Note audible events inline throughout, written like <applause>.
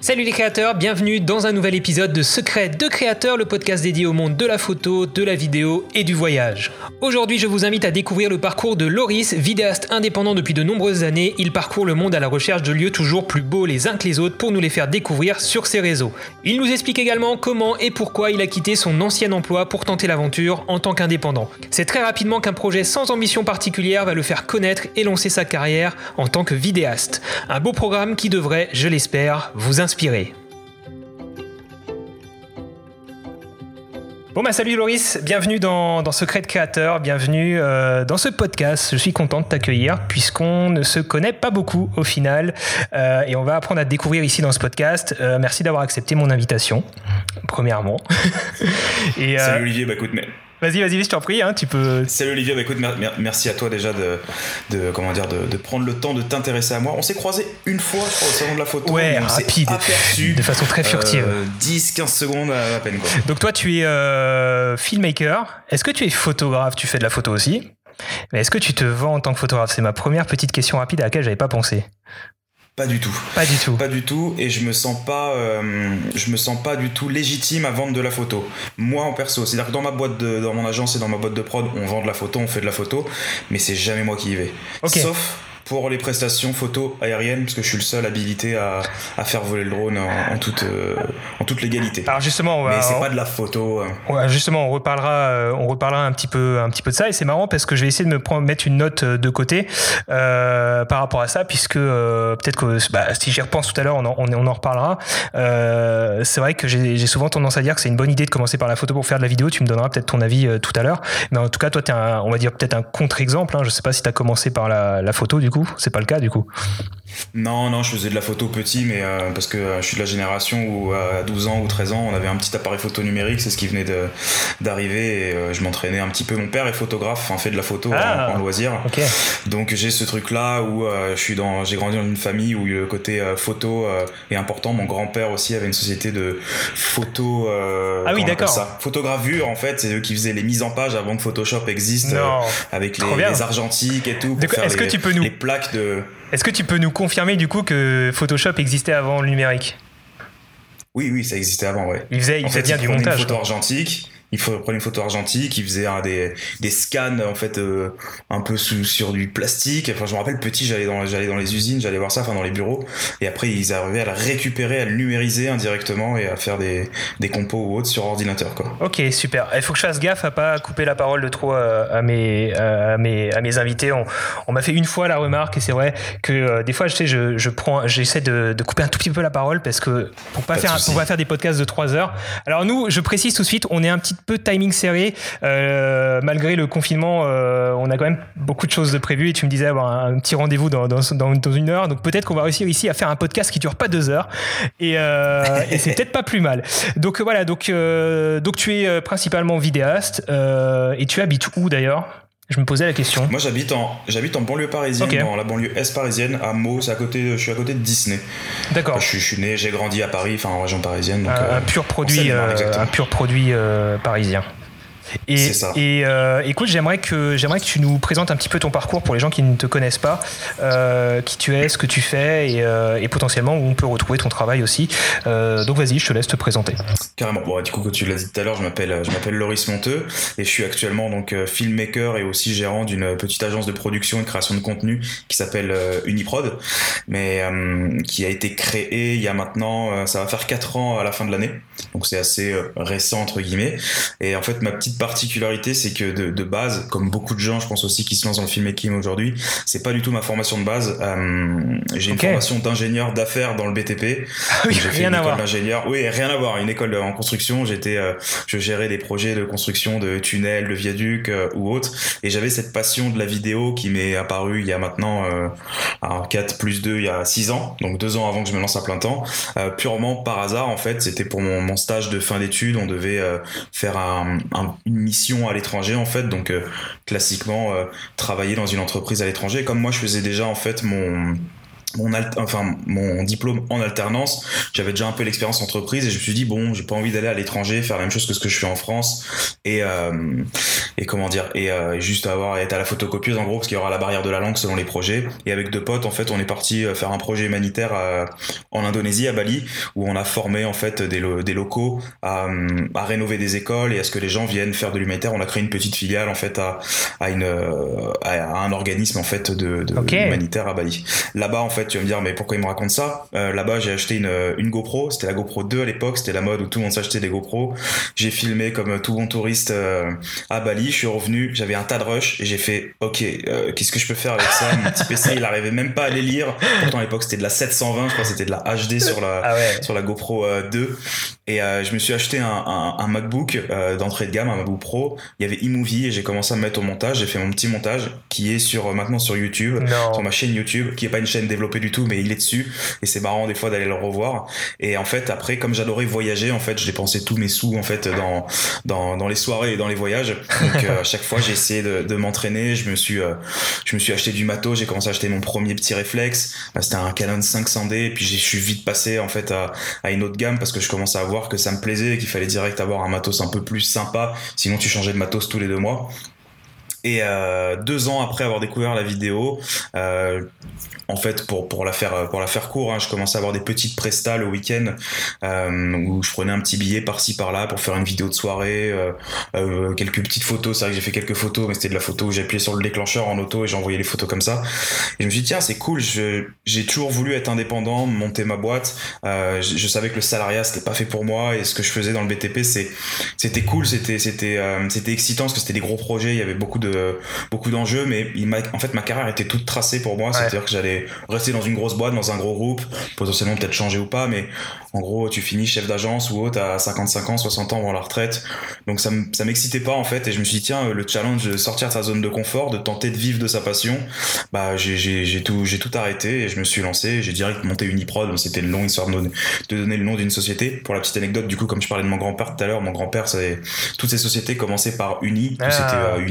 Salut les créateurs, bienvenue dans un nouvel épisode de Secret de créateurs, le podcast dédié au monde de la photo, de la vidéo et du voyage. Aujourd'hui, je vous invite à découvrir le parcours de Loris, vidéaste indépendant depuis de nombreuses années. Il parcourt le monde à la recherche de lieux toujours plus beaux les uns que les autres pour nous les faire découvrir sur ses réseaux. Il nous explique également comment et pourquoi il a quitté son ancien emploi pour tenter l'aventure en tant qu'indépendant. C'est très rapidement qu'un projet sans ambition particulière va le faire connaître et lancer sa carrière en tant que vidéaste. Un beau programme qui devrait, je l'espère, vous inspirer Bon bah salut Loris, bienvenue dans, Secret de Créateur, bienvenue euh, dans ce podcast. Je suis content de t'accueillir puisqu'on ne se connaît pas beaucoup au final euh, et on va apprendre à te découvrir ici dans ce podcast. Euh, merci d'avoir accepté mon invitation, premièrement. <laughs> Salut Olivier, bah écoute, mais Vas-y, vas-y, je t'en prie, hein, tu peux. Salut Olivier, bah, écoute, merci à toi déjà de, de comment dire, de, prendre le temps de t'intéresser à moi. On s'est croisé une fois, je crois, au salon de la photo. Ouais, rapide, de façon très furtive. 10-15 euh, secondes à, peine. Quoi. Donc toi, tu es euh, filmmaker. Est-ce que tu es photographe? Tu fais de la photo aussi. Mais est-ce que tu te vends en tant que photographe? C'est ma première petite question rapide à laquelle j'avais pas pensé. Pas du tout. Pas du tout. Pas du tout. Et je me sens pas, euh, je me sens pas du tout légitime à vendre de la photo. Moi en perso, c'est-à-dire que dans ma boîte de, dans mon agence et dans ma boîte de prod, on vend de la photo, on fait de la photo, mais c'est jamais moi qui y vais. Sauf pour les prestations photo aériennes, parce que je suis le seul habilité à, à faire voler le drone en, toute, euh, en toute légalité. Alors justement, on va, mais c'est pas de la photo. Hein. justement, on reparlera, euh, on reparlera un petit peu, un petit peu de ça, et c'est marrant parce que je vais essayer de me prendre, mettre une note de côté euh, par rapport à ça, puisque peut-être que bah, si j'y repense tout à l'heure, on en, on, en reparlera. c'est vrai que j'ai souvent tendance à dire que c'est une bonne idée de commencer par la photo pour faire de la vidéo. Tu me donneras peut-être ton avis tout à l'heure, mais en tout cas, toi, tu es un, on va dire peut-être un contre-exemple. Hein. Je sais pas si tu as commencé par la, la photo du coup. C'est pas le cas du coup Non, non, je faisais de la photo petit, mais euh, parce que euh, je suis de la génération où à 12 ans ou 13 ans, on avait un petit appareil photo numérique, c'est ce qui venait d'arriver et euh, je m'entraînais un petit peu. Mon père est photographe, en fait de la photo ah, en, loisir. Donc j'ai ce truc-là où je suis dans, j'ai grandi dans une famille où le côté photo est important. Mon grand-père aussi avait une société de photo. ah oui, d'accord. Photogravure, en fait, c'est eux qui faisaient les mises en page avant que Photoshop existe, avec les, les, argentiques et tout. Est-ce que tu peux nous les plaques de est-ce que tu peux nous confirmer du coup que Photoshop existait avant le numérique? Oui, oui, ça existait avant, ouais. Il faisait, il bien du montage. Une photo argentique il faut prendre une photo argentique, il faisait des, des scans en fait euh, un peu sous, sur du plastique. Enfin, je me rappelle petit, j'allais dans j'allais dans les usines, j'allais voir ça, enfin dans les bureaux, et après ils arrivaient à la récupérer, à le numériser indirectement et à faire des, des compos ou autres sur ordinateur quoi. Ok, super. Il faut que je fasse gaffe à pas couper la parole de trop euh, à mes à mes à mes invités. On, on m'a fait une fois la remarque et c'est vrai que euh, des fois je sais je, je prends j'essaie de, de, couper un tout petit peu la parole parce que pour pas, faire pour pas faire des podcasts de 3 heures. Alors nous, je précise tout de suite, on est un petit peu timing serré. Euh, malgré le confinement, euh, on a quand même beaucoup de choses de prévues et tu me disais avoir un, petit rendez-vous dans, dans, une heure. Donc peut-être qu'on va réussir ici à faire un podcast qui dure pas deux heures et, euh, et c'est peut-être pas plus mal. Donc voilà, donc, donc tu es principalement vidéaste et tu habites où d'ailleurs? Je me posais la question. Moi, j'habite en, j'habite en banlieue parisienne, dans la banlieue est parisienne, à Meaux. C'est à côté, je suis à côté de Disney. D'accord. je, suis né, j'ai grandi à Paris, enfin en région parisienne. Donc, un, pur produit, un pur produit parisien. Et, ça. et euh, écoute, j'aimerais que, j'aimerais que tu nous présentes un petit peu ton parcours pour les gens qui ne te connaissent pas, euh, qui tu es, ce que tu fais et, euh, et, potentiellement où on peut retrouver ton travail aussi. donc vas-y, je te laisse te présenter. Carrément. Bon, du coup, comme tu l'as dit tout à l'heure, je m'appelle, je m'appelle Loris Monteux et je suis actuellement donc filmmaker et aussi gérant d'une petite agence de production et de création de contenu qui s'appelle Uniprod, mais qui a été créée il y a maintenant, ça va faire 4 ans à la fin de l'année, donc c'est assez récent entre guillemets. Et en fait, ma petite particularité, c'est que de, base, comme beaucoup de gens, je pense aussi qui se lancent dans le filmmaking aujourd'hui, c'est pas du tout ma formation de base. Euh, j'ai une formation d'ingénieur d'affaires dans le BTP. Ah oui, j'ai rien à voir. Oui, rien à voir. Une école en construction. J'étais, euh, je gérais des projets de construction de tunnels, de viaducs euh, ou autres. Et j'avais cette passion de la vidéo qui m'est apparue il y a maintenant euh, 4 plus 2, il y a 6 ans, donc 2 ans avant que je me lance à plein temps. purement par hasard, en fait, c'était pour mon, mon, stage de fin d'études. On devait faire un, un, une mission à l'étranger en fait. Donc euh, classiquement euh, travailler dans une entreprise à l'étranger. Comme moi je faisais déjà en fait mon mon enfin mon diplôme en alternance, j'avais déjà un peu l'expérience entreprise et je me suis dit bon, j'ai pas envie d'aller à l'étranger faire la même chose que ce que je fais en France et euh, et comment dire et euh, juste avoir être à la photocopieuse en gros parce qu'il y aura la barrière de la langue selon les projets et avec deux potes en fait on est parti euh, faire un projet humanitaire en Indonésie à Bali où on a formé en fait des, des locaux à, à, rénover des écoles et à ce que les gens viennent faire de l'humanitaire. On a créé une petite filiale en fait à à une à un organisme en fait de, de humanitaire à Bali. Là-bas en fait tu vas me dire, mais pourquoi il me raconte ça? Euh, Là-bas, j'ai acheté une, une GoPro. C'était la GoPro 2 à l'époque. C'était la mode où tout le monde s'achetait des GoPro. J'ai filmé comme tout bon touriste euh, à Bali. Je suis revenu. J'avais un tas de rush et j'ai fait, ok, euh, qu'est-ce que je peux faire avec ça Mon petit PC, il arrivait même pas à les lire. Pourtant, à l'époque, c'était de la 720. Je crois que c'était de la HD sur la, ah sur la GoPro 2. Et je me suis acheté un, un, un MacBook d'entrée de gamme, un MacBook Pro. Il y avait eMovie et j'ai commencé à me mettre au montage. J'ai fait mon petit montage qui est sur maintenant sur YouTube, sur ma chaîne YouTube, qui est pas une chaîne développée du tout, mais il est dessus et c'est marrant des fois d'aller le revoir. Et en fait, après, comme j'adorais voyager, en fait, j'ai dépensé tous mes sous en fait dans dans, les soirées et dans les voyages. Donc euh, à chaque fois, j'ai essayé de, m'entraîner. Je me suis euh, je me suis acheté du matos. J'ai commencé à acheter mon premier petit réflexe. C'était un Canon 500D. Et puis je suis vite passé en fait à, à une autre gamme parce que je commençais à voir que ça me plaisait et qu'il fallait direct avoir un matos un peu plus sympa. Sinon, tu changeais de matos tous les deux mois. Et euh, deux ans après avoir découvert la vidéo, euh, en fait, pour, pour, la faire, pour la faire court, hein, je commençais à avoir des petites prestas le week-end euh, où je prenais un petit billet par-ci par-là pour faire une vidéo de soirée, quelques petites photos. C'est vrai que j'ai fait quelques photos, mais c'était de la photo où j'appuyais sur le déclencheur en auto et j'envoyais les photos comme ça. Et je me suis dit, tiens, c'est cool, j'ai toujours voulu être indépendant, monter ma boîte. Je, savais que le salariat, c'était pas fait pour moi et ce que je faisais dans le BTP, c'était cool, c'était c'était excitant parce que c'était des gros projets, il y avait beaucoup de beaucoup d'enjeux, mais il en fait, ma carrière était toute tracée pour moi. C'est-à-dire que j'allais rester dans une grosse boîte, dans un gros groupe, potentiellement peut-être changer ou pas, mais en gros, tu finis chef d'agence ou autre à 55 ans, 60 ans avant la retraite. Donc ça m'excitait pas en fait, et je me suis dit tiens, le challenge de sortir de sa zone de confort, de tenter de vivre de sa passion, bah j'ai tout j'ai tout arrêté et je me suis lancé. J'ai direct monté Uniprod. C'était une longue histoire de, donner le nom d'une société. Pour la petite anecdote, du coup, comme je parlais de mon grand-père tout à l'heure, mon grand-père, toutes ces sociétés commençaient par Uni. Ah. C'était euh,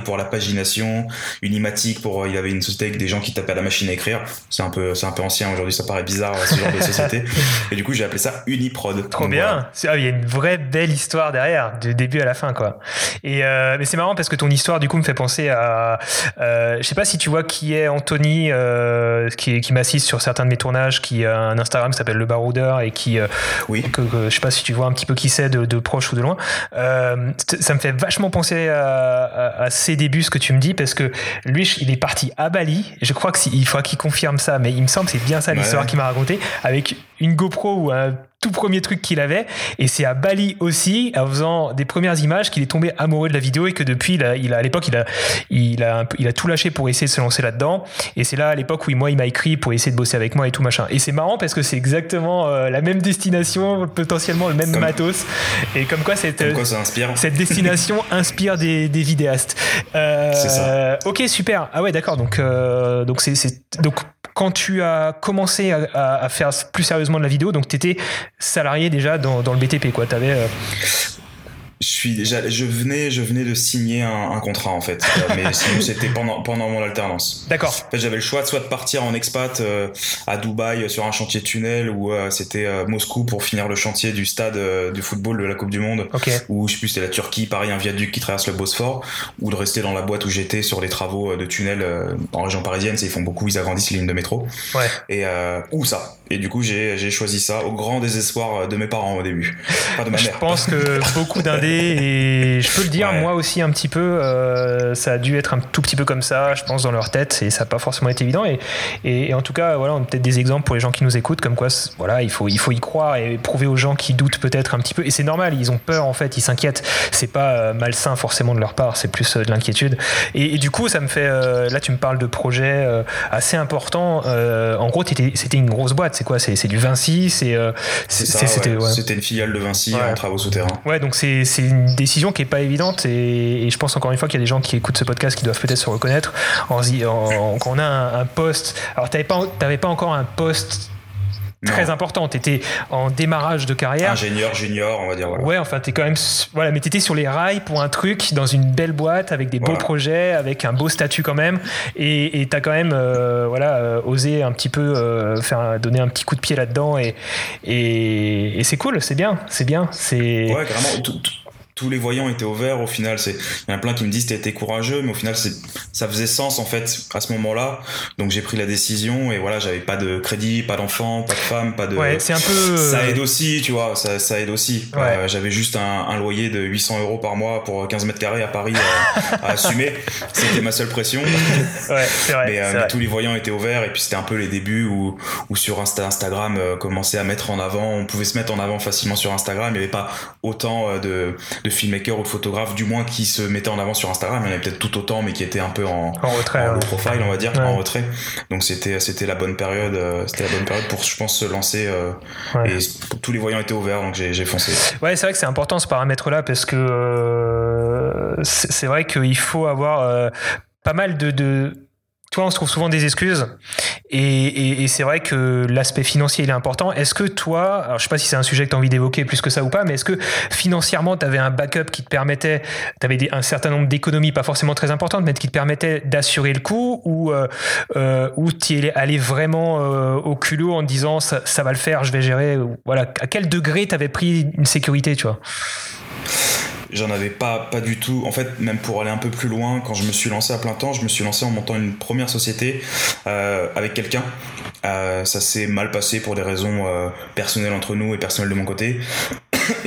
Pour la pagination, Unimatic pour il avait une société avec des gens qui tapaient à la machine à écrire. C'est un peu c'est un peu ancien aujourd'hui, ça paraît bizarre ce genre de <laughs> société. Et du coup, j'ai appelé ça Uniprod. Trop bien. Ah, il y a une vraie belle histoire derrière, du début à la fin, quoi. Et euh, mais c'est marrant parce que ton histoire, du coup, me fait penser à. Euh, je sais pas si tu vois qui est Anthony, euh, qui, qui m'assiste sur certains de mes tournages, qui a un Instagram qui s'appelle Le Baroudeur et qui. Euh, oui. Que, je sais pas si tu vois un petit peu qui c'est de, de, proche ou de loin. Euh, ça me fait vachement penser à, à, à, ses débuts, ce que tu me dis, parce que lui, il est parti à Bali. Je crois qu'il faudra qu'il confirme ça, mais il me semble que c'est bien ça l'histoire qu'il m'a raconté, avec une GoPro ou un tout premier truc qu'il avait. Et c'est à Bali aussi, en faisant des premières images, qu'il est tombé amoureux de la vidéo et que depuis, il a, il a à l'époque, il a, il, a il a tout lâché pour essayer de se lancer là-dedans. Et c'est là, à l'époque, où moi, il m'a écrit pour essayer de bosser avec moi et tout machin. Et c'est marrant parce que c'est exactement euh, la même destination, potentiellement le même matos. Et comme quoi, cette, quoi ça inspire. cette destination <laughs> inspire des, des vidéastes. Euh, c'est ça. Ok, super. Ah ouais, d'accord. Donc, euh, donc c'est, donc quand tu as commencé à, faire plus sérieusement de la vidéo, donc tu étais salarié déjà dans, le BTP, quoi. Euh, je suis je venais, je venais de signer un, un contrat en fait, euh, mais <laughs> c'était pendant pendant mon alternance. D'accord. En fait, j'avais le choix de soit de partir en expat euh, à Dubaï sur un chantier tunnel ou euh, c'était Moscou pour finir le chantier du stade du football de la Coupe du Monde, ou je sais plus c'était la Turquie, Paris, un viaduc qui traverse le Bosphore, ou de rester dans la boîte où j'étais sur les travaux de tunnel en région parisienne, ils font beaucoup, ils agrandissent les lignes de métro. Ouais. Et ou ça. Et du coup j'ai choisi ça au grand désespoir de mes parents au début, pas de ma mère. Je pense que <laughs> beaucoup et je peux le dire, moi aussi un petit peu, euh, ça a dû être un tout petit peu comme ça, je pense, dans leur tête, et ça n'a pas forcément été évident. Et, et, en tout cas, voilà, on a peut-être des exemples pour les gens qui nous écoutent, comme quoi, voilà, il faut, il faut y croire et prouver aux gens qui doutent peut-être un petit peu. Et c'est normal, ils ont peur en fait, ils s'inquiètent. C'est pas euh, malsain forcément de leur part, c'est plus euh, de l'inquiétude. Et, du coup, ça me fait, là, tu me parles de projets assez importants. en gros, c'était une grosse boîte. C'est quoi? C'est du Vinci. C'est c'était ouais. une filiale de Vinci en travaux souterrains. Ouais, donc c'est une décision qui est pas évidente et, je pense encore une fois qu'il y a des gens qui écoutent ce podcast qui doivent peut-être se reconnaître en, en, quand on a un, poste. Alors t'avais pas t'avais pas encore un poste très important. Tu étais en démarrage de carrière. Ingénieur, junior, on va dire. Ouais, enfin, tu quand même. Voilà, mais tu étais sur les rails pour un truc, dans une belle boîte, avec des beaux projets, avec un beau statut quand même. Et tu as quand même euh, voilà, euh, osé un petit peu euh, faire, donner un petit coup de pied là-dedans. Et, et, et c'est cool, c'est bien, c'est bien. Ouais, carrément. Tout, tous les voyants étaient au vert au final c'est il y en a plein qui me disent t'as été courageux mais au final c'est ça faisait sens en fait à ce moment-là. Donc j'ai pris la décision et voilà j'avais pas de crédit pas d'enfant pas de femme pas de ouais c'est un peu ça aide aussi tu vois ça, ça aide aussi. Euh, j'avais juste un, un, loyer de 800 euros par mois pour 15 mètres carrés à Paris à, <laughs> assumer. C'était ma seule pression. Ouais, c'est vrai, <laughs> mais, euh, vrai. tous les voyants étaient au vert et puis c'était un peu les débuts où, où sur Insta, Instagram euh, commençait à mettre en avant on pouvait se mettre en avant facilement sur Instagram. Il n'y avait pas autant euh, de de filmmaker ou de photographe, du moins qui se mettait en avant sur Instagram. Il y en avait peut-être tout autant, mais qui était un peu en, en retrait, en profile, on va dire, en retrait. Donc c'était c'était la bonne période, euh, c'était la bonne période pour, je pense, se lancer. Euh, et tous les voyants étaient ouverts, donc j'ai foncé. Ouais, c'est vrai que c'est important ce paramètre-là parce que euh, c'est vrai qu'il faut avoir pas mal de, de toi, on se trouve souvent des excuses. Et, c'est vrai que l'aspect financier, il est important. Est-ce que toi, alors je sais pas si c'est un sujet que tu as envie d'évoquer plus que ça ou pas, mais est-ce que financièrement, tu avais un backup qui te permettait, tu avais un certain nombre d'économies, pas forcément très importantes, mais qui te permettait d'assurer le coup ou, euh, euh ou tu es allé vraiment euh, au culot en disant ça, ça, va le faire, je vais gérer Voilà. À quel degré tu avais pris une sécurité, tu vois? J'en avais pas pas du tout. En fait même pour aller un peu plus loin quand je me suis lancé à plein temps je me suis lancé en montant une première société euh, avec quelqu'un. Euh, ça s'est mal passé pour des raisons euh, personnelles entre nous et personnelles de mon côté.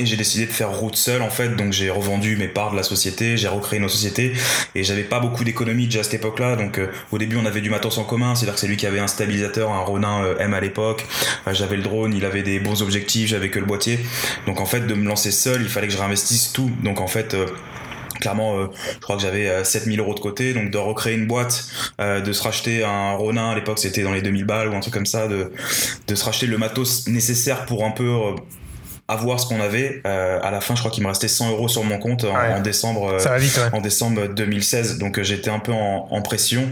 Et j'ai décidé de faire route seul en fait. Donc j'ai revendu mes parts de la société j'ai recréé nos sociétés et j'avais pas beaucoup d'économies déjà à cette époque là donc au début on avait du matos en commun. C'est à dire que c'est lui qui avait un stabilisateur un Ronin M à l'époque. J'avais le drone il avait des bons objectifs j'avais que le boîtier. Donc en fait de me lancer seul il fallait que je réinvestisse tout. Donc en fait euh, clairement je crois que j'avais 7000 euros de côté. Donc de recréer une boîte de se racheter un Ronin à l'époque c'était dans les 2000 balles ou un truc comme ça de se racheter le matos nécessaire pour un peu avoir ce qu'on avait. Euh, à la fin, je crois qu'il me restait 100 euros sur mon compte en, décembre. Euh, en décembre 2016. Donc euh, j'étais un peu en, en pression,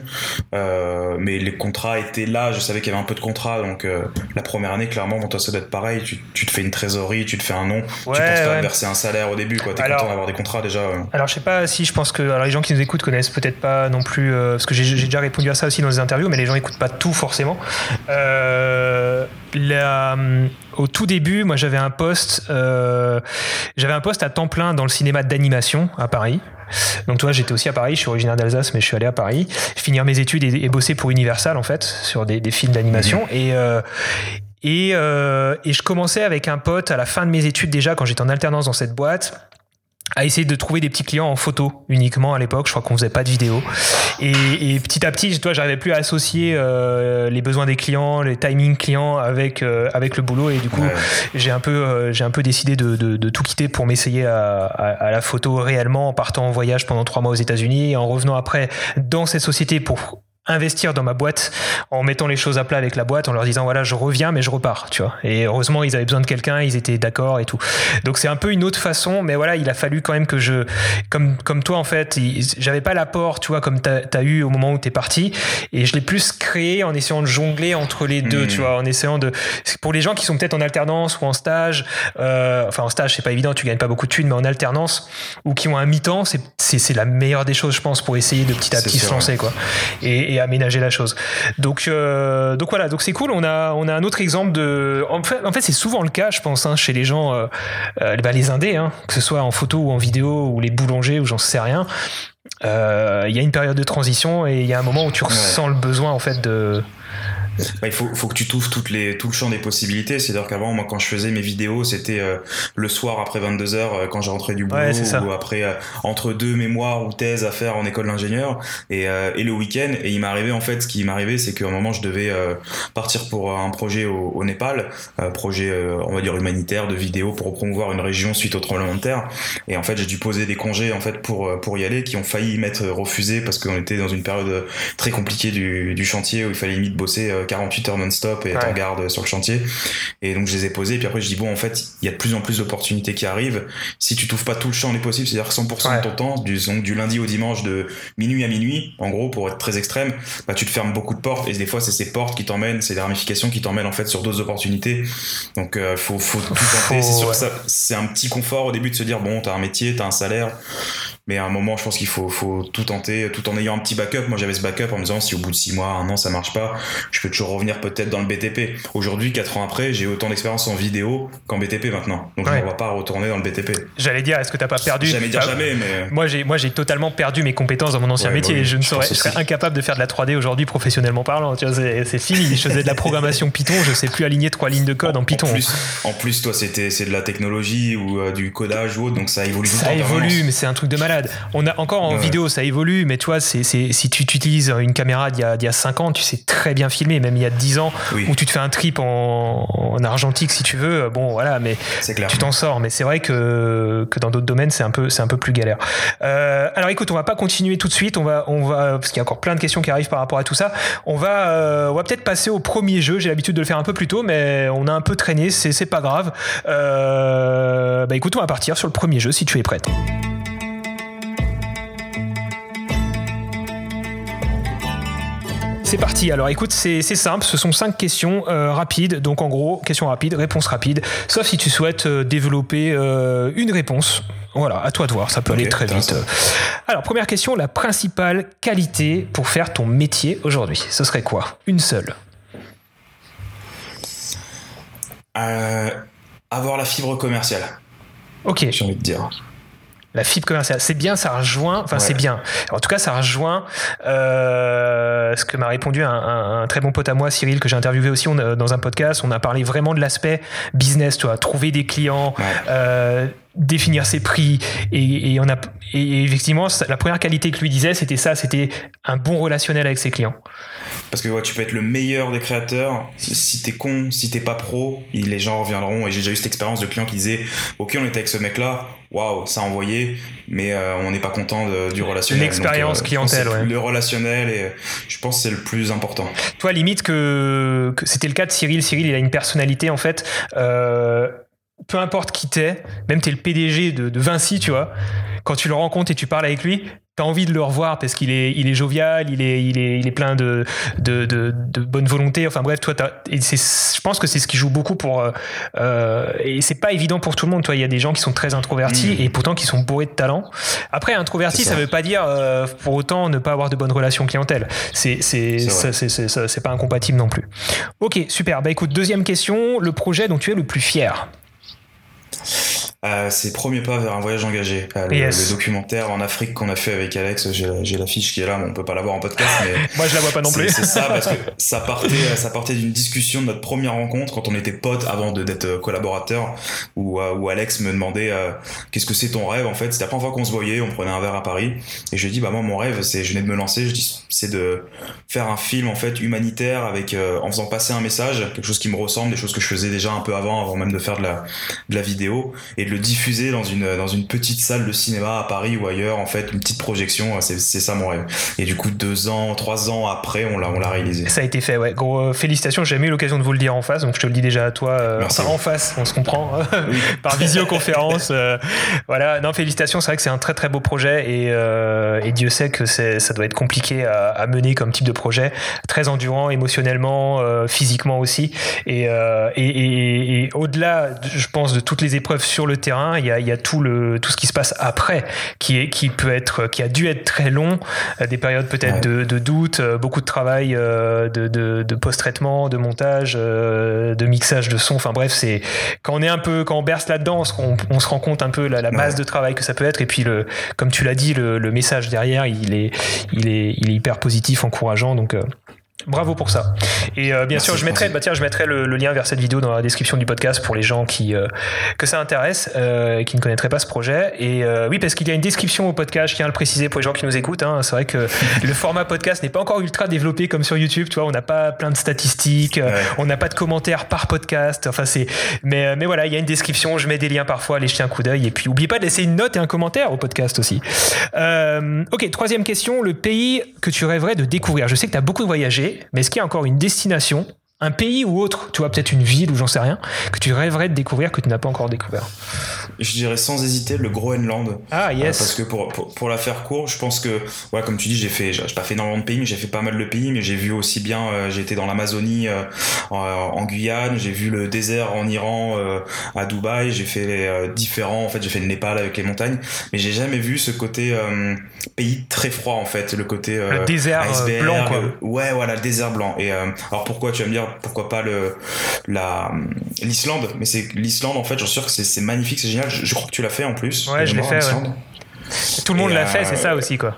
euh, mais les contrats étaient là. Je savais qu'il y avait un peu de contrats. Donc euh, la première année, clairement, bon, toi, ça doit être pareil. Tu, tu, te fais une trésorerie, tu te fais un nom, tu penses à verser un salaire au début. Quoi, t'es content d'avoir des contrats déjà. Alors je sais pas si je pense que alors, les gens qui nous écoutent connaissent peut-être pas non plus parce que j'ai déjà répondu à ça aussi dans les interviews, mais les gens écoutent pas tout forcément. La, hum, au tout début, moi j'avais un poste, euh, j'avais un poste à temps plein dans le cinéma d'animation à Paris. Donc toi, j'étais aussi à Paris. Je suis originaire d'Alsace, mais je suis allé à Paris finir mes études et, bosser pour Universal en fait sur des, films d'animation mmh. et euh, et, euh, et, je commençais avec un pote à la fin de mes études déjà, quand j'étais en alternance dans cette boîte, à essayer de trouver des petits clients en photo uniquement à l'époque. Je crois qu'on faisait pas de vidéo. Et, et petit à petit, toi, j'arrivais plus à associer euh, les besoins des clients, les timings clients avec euh, avec le boulot. Et du coup, j'ai un peu euh, j'ai un peu décidé de, de, de tout quitter pour m'essayer à, à, à, la photo réellement en partant en voyage pendant trois mois aux États-Unis et en revenant après dans cette société pour investir dans ma boîte en mettant les choses à plat avec la boîte en leur disant voilà je reviens mais je repars tu vois. Et heureusement ils avaient besoin de quelqu'un ils étaient d'accord et tout. Donc c'est un peu une autre façon mais voilà il a fallu quand même que je comme comme toi en fait j'avais pas l'apport tu vois comme tu as, eu au moment où tu es parti. Et je l'ai plus créé en essayant de jongler entre les deux tu mmh. vois en essayant de pour les gens qui sont peut-être en alternance ou en stage euh, enfin en stage c'est pas évident tu gagnes pas beaucoup de thunes mais en alternance ou qui ont un mi-temps c'est c'est la meilleure des choses je pense pour essayer de petit à petit se lancer quoi. Et, et aménager la chose. Donc, euh, donc voilà, donc c'est cool. On a, on a un autre exemple de. En fait, en fait c'est souvent le cas, je pense, hein, chez les gens, euh, euh, bah, les indés, hein, que ce soit en photo ou en vidéo, ou les boulangers, ou j'en sais rien. Il y a une période de transition et il y a un moment où tu ressens le besoin en fait de bah, il faut, faut que tu touffes toutes les, tout le champ des possibilités. C'est-à-dire qu'avant, moi, quand je faisais mes vidéos, c'était euh, le soir après 22 heures euh, quand j'ai rentré du boulot ou après euh, entre deux mémoires ou thèses à faire en école d'ingénieur et, et le week-end. Et il m'arrivait en fait, ce qui m'arrivait, c'est qu'à un moment, je devais partir pour un projet au, au Népal, projet, on va dire humanitaire de vidéo pour promouvoir une région suite au tremblement de terre. Et en fait, j'ai dû poser des congés en fait pour pour y aller, qui ont failli m'être refusés parce qu'on était dans une période très compliquée du, du chantier où il fallait limite bosser 48 heures non-stop et être en garde sur le chantier. Et donc je les ai posés. Et puis après je dis bon en fait il y a de plus en plus d'opportunités qui arrivent. Si tu trouves pas tout le champ les possibles, c'est-à-dire 100% de ton temps, du, donc, du lundi au dimanche de minuit à minuit, en gros pour être très extrême, bah tu te fermes beaucoup de portes et des fois c'est ces portes qui t'emmènent, c'est des ramifications qui t'emmènent en fait sur d'autres opportunités. Donc euh, faut faut tout tenter. C'est sûr ça c'est un petit confort au début de se dire bon t'as un métier, t'as un salaire mais à un moment, je pense qu'il faut, faut tout tenter, tout en ayant un petit backup. Moi, j'avais ce backup en me disant si au bout de six mois, un an, ça marche pas, je peux toujours revenir peut-être dans le BTP. Aujourd'hui, quatre ans après, j'ai autant d'expérience en vidéo qu'en BTP maintenant. Donc, je ne vais pas retourner dans le BTP. J'allais dire, est-ce que t'as pas perdu Jamais dire jamais, mais. Moi, j'ai, moi, j'ai totalement perdu mes compétences dans mon ancien métier. je ne serais, serais incapable de faire de la 3D aujourd'hui professionnellement parlant. Tu vois, c'est, fini. Je faisais de la programmation Python, je sais plus aligner trois lignes de code en, Python. En plus, toi, c'était, c'est de la technologie ou euh, du codage ou autre, donc ça évolue Ça évolue, mais c'est un truc de malade. On a encore en vidéo, ça évolue, mais tu vois, c'est, si tu utilises une caméra d'il y, a, 5 ans, tu sais très bien filmer, même il y a 10 ans, où tu te fais un trip en, argentique si tu veux, bon voilà, mais tu t'en sors. Mais c'est vrai que, que dans d'autres domaines, c'est un, peu, c'est un peu plus galère. Euh, alors écoute, on va pas continuer tout de suite, on va, on va, parce qu'il y a encore plein de questions qui arrivent par rapport à tout ça. On va, euh, on va peut-être passer au premier jeu. J'ai l'habitude de le faire un peu plus tôt, mais on a un peu traîné, c'est, c'est pas grave. Euh, bah écoute, on va partir sur le premier jeu si tu es prête. C'est parti. Alors écoute, c'est simple. Ce sont cinq questions euh, rapides. Donc en gros, questions rapides, réponses rapides. Sauf si tu souhaites euh, développer euh, une réponse. Voilà, à toi de voir. Ça peut aller très vite. Alors première question, la principale qualité pour faire ton métier aujourd'hui, ce serait quoi? Une seule. avoir la fibre commerciale. Ok. J'ai envie de dire la fibre commerciale. C'est bien, ça rejoint, enfin c'est bien. En tout cas, ça rejoint euh, ce que m'a répondu un, très bon pote à moi, Cyril, que j'ai interviewé aussi dans un podcast. On a parlé vraiment de l'aspect business, tu vois, trouver des clients. Euh, définir ses prix. Et, on a et effectivement la première qualité que lui disait c'était ça c'était un bon relationnel avec ses clients. Parce que ouais, tu peux être le meilleur des créateurs. Si t'es con si t'es pas pro les gens reviendront. Et j'ai déjà eu cette expérience de clients qui disaient ok on était avec ce mec là waouh ça a envoyé. Mais euh, on n'est pas content du relationnel. L'expérience euh, clientèle ouais. le relationnel et je pense c'est le plus important. Toi limite que, que c'était le cas de Cyril. Cyril il a une personnalité en fait euh, peu importe qui t'es, même t'es le PDG de, Vinci, tu vois, quand tu le rencontres et tu parles avec lui, t'as envie de le revoir parce qu'il est, il est jovial, il est, il est, il est plein de, de, de, bonne volonté. Enfin bref, toi, et je pense que c'est ce qui joue beaucoup pour. Euh, euh, et c'est pas évident pour tout le monde. Toi, il y a des gens qui sont très introvertis mm. et pourtant qui sont bourrés de talent. Après, introverti, ça. veut pas dire euh, pour autant ne pas avoir de bonnes relations clientèle. C'est, c'est, c'est pas incompatible non plus. Ok, super. Bah écoute, deuxième question. Le projet dont tu es le plus fier? Euh, c'est Premier pas vers un voyage engagé. Euh, le, documentaire en Afrique qu'on a fait avec Alex, j'ai la fiche qui est là, mais on peut pas la voir en podcast. <laughs> Mais Moi, je la vois pas non plus. C'est ça, parce que <laughs> ça partait, ça partait d'une discussion de notre première rencontre quand on était potes avant d'être collaborateur, où, euh, où Alex me demandait qu'est-ce que c'est ton rêve en fait. C'était la première fois qu'on se voyait, on prenait un verre à Paris, et je lui ai dit bah moi mon rêve, c'est, je venais de me lancer, je dis c'est de faire un film en fait humanitaire avec en faisant passer un message, quelque chose qui me ressemble, des choses que je faisais déjà un peu avant, avant même de faire de la, de la vidéo, et de le diffuser dans une, dans une petite salle de cinéma à Paris ou ailleurs, en fait, une petite projection, c'est ça mon rêve. Et du coup, deux ans, trois ans après, on l'a, on l'a réalisé. Ça a été fait, ouais. Gros, euh, félicitations, j'ai jamais eu l'occasion de vous le dire en face, donc je te le dis déjà à toi, euh, en face, on se comprend, <laughs> par visioconférence. Euh, voilà, non, félicitations, c'est vrai que c'est un très très beau projet et, et Dieu sait que ça doit être compliqué à, mener comme type de projet, très endurant émotionnellement, physiquement aussi. Et, et, et au-delà, je pense, de toutes les épreuves sur le terrain, il y a, il y a tout, le, tout ce qui se passe après, qui, est, qui, peut être, qui a dû être très long, euh, des périodes peut-être de, de, doute, euh, beaucoup de travail euh, de, de, de post-traitement, de montage, de mixage de son. Enfin bref, c'est quand on est un peu, quand on berce là-dedans, on, on, se rend compte un peu la, la masse de travail que ça peut être. Et puis, le, comme tu l'as dit, le, le, message derrière, il est, il est, il est hyper positif, encourageant. Donc, Bravo pour ça. Et euh, bien sûr, je mettrai, bah tiens, je mettrai le, lien vers cette vidéo dans la description du podcast pour les gens qui euh, que ça intéresse euh, et qui ne connaîtraient pas ce projet. Et oui, parce qu'il y a une description au podcast, je tiens à le préciser pour les gens qui nous écoutent. Hein. C'est vrai que le format podcast n'est pas encore ultra développé comme sur YouTube. Tu vois, on n'a pas plein de statistiques, on n'a pas de commentaires par podcast. Enfin, c'est, mais mais voilà, il y a une description. Je mets des liens parfois, allez jeter un coup d'œil. Et puis, n'oubliez pas de laisser une note et un commentaire au podcast aussi. ok, troisième question. Le pays que tu rêverais de découvrir. Je sais que tu as beaucoup voyagé mais est-ce qu'il y a encore une destination un pays ou autre, tu vois, peut-être une ville ou j'en sais rien, que tu rêverais de découvrir que tu n'as pas encore découvert Je dirais sans hésiter le Groenland. Ah, yes. parce que pour, pour, la faire court, je pense que, ouais, comme tu dis, j'ai fait, j'ai pas fait énormément de pays, mais j'ai fait pas mal de pays, mais j'ai vu aussi bien, euh, j'ai été dans l'Amazonie, euh, en, Guyane, j'ai vu le désert en Iran, euh, à Dubaï, j'ai fait différents, en fait, j'ai fait le Népal avec les montagnes, mais j'ai jamais vu ce côté pays très froid, en fait, le côté. le désert blanc, quoi. ouais, voilà, le désert blanc. Et alors pourquoi tu vas me dire, pourquoi pas le la l'Islande. Mais c'est l'Islande en fait j'en suis sûr que c'est magnifique c'est génial. Je, crois que tu l'as fait en plus. Ouais je l'ai fait tout le monde l'a fait c'est ça euh, aussi quoi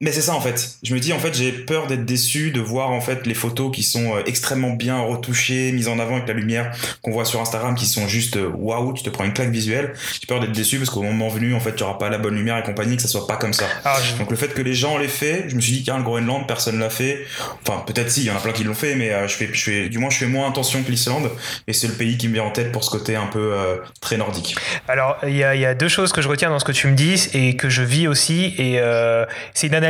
mais c'est ça en fait. Je me dis en fait j'ai peur d'être déçu de voir en fait les photos qui sont euh, extrêmement bien retouchées, mises en avant avec la lumière qu'on voit sur Instagram qui sont juste euh, waouh, tu te prends une claque visuelle. J'ai peur d'être déçu parce qu'au moment venu en fait tu auras pas la bonne lumière et compagnie que ça soit pas comme ça. Ah, Donc le fait que les gens l'aient fait, je me suis dit qu'un le Groenland personne l'a fait. Enfin peut-être si, il y en a plein qui l'ont fait mais euh, je fais je fais du moins je fais moins attention que l'Islande et c'est le pays qui me vient en tête pour ce côté un peu très nordique. Alors il y a, y a, deux choses que je retiens dans ce que tu me dis et que je vis aussi et c'est une analyse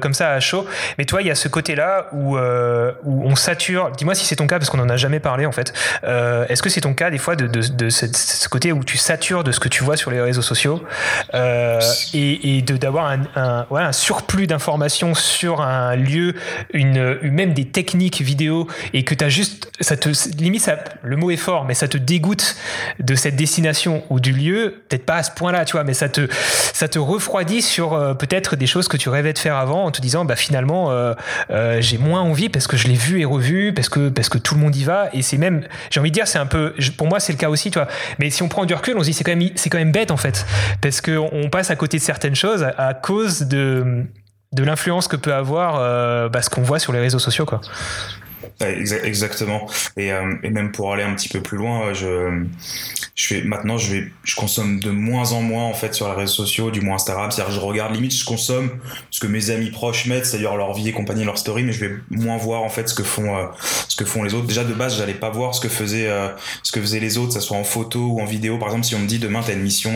comme ça à chaud. Mais toi, il y a ce côté-là où, euh, où on sature. Dis-moi si c'est ton cas, parce qu'on n'en a jamais parlé en fait. Euh, est-ce que c'est ton cas des fois de, de, ce, côté où tu satures de ce que tu vois sur les réseaux sociaux euh, et, et d'avoir un, ouais, un, surplus d'informations sur un lieu, une, même des techniques vidéo et que tu as juste. Ça te, limite, ça, le mot est fort, mais ça te dégoûte de cette destination ou du lieu. Peut-être pas à ce point-là, tu vois, mais ça te, ça te refroidit sur peut-être des choses que tu de faire avant te disant bah finalement euh, euh, j'ai moins envie parce que je l'ai vu et revu parce que parce que tout le monde y va. Et c'est même j'ai envie de dire c'est un peu pour moi c'est le cas aussi toi mais si on prend du recul on se dit c'est quand même c'est quand même bête en fait. Parce que on passe à côté de certaines choses à cause de de l'influence que peut avoir euh, bah, ce qu'on voit sur les réseaux sociaux quoi Exactement. Et, euh, et, même pour aller un petit peu plus loin, je, je fais maintenant, je vais, je consomme de moins en moins en fait sur les réseaux sociaux, du moins Instagram. C'est-à-dire, je regarde limite, je consomme ce que mes amis proches mettent, c'est-à-dire leur vie et compagnie, leur story, mais je vais moins voir en fait ce que font, euh, ce que font les autres. Déjà de base, j'allais pas voir ce que faisaient, euh, ce que faisaient les autres, que ça soit en photo ou en vidéo. Par exemple, si on me dit demain t'as une mission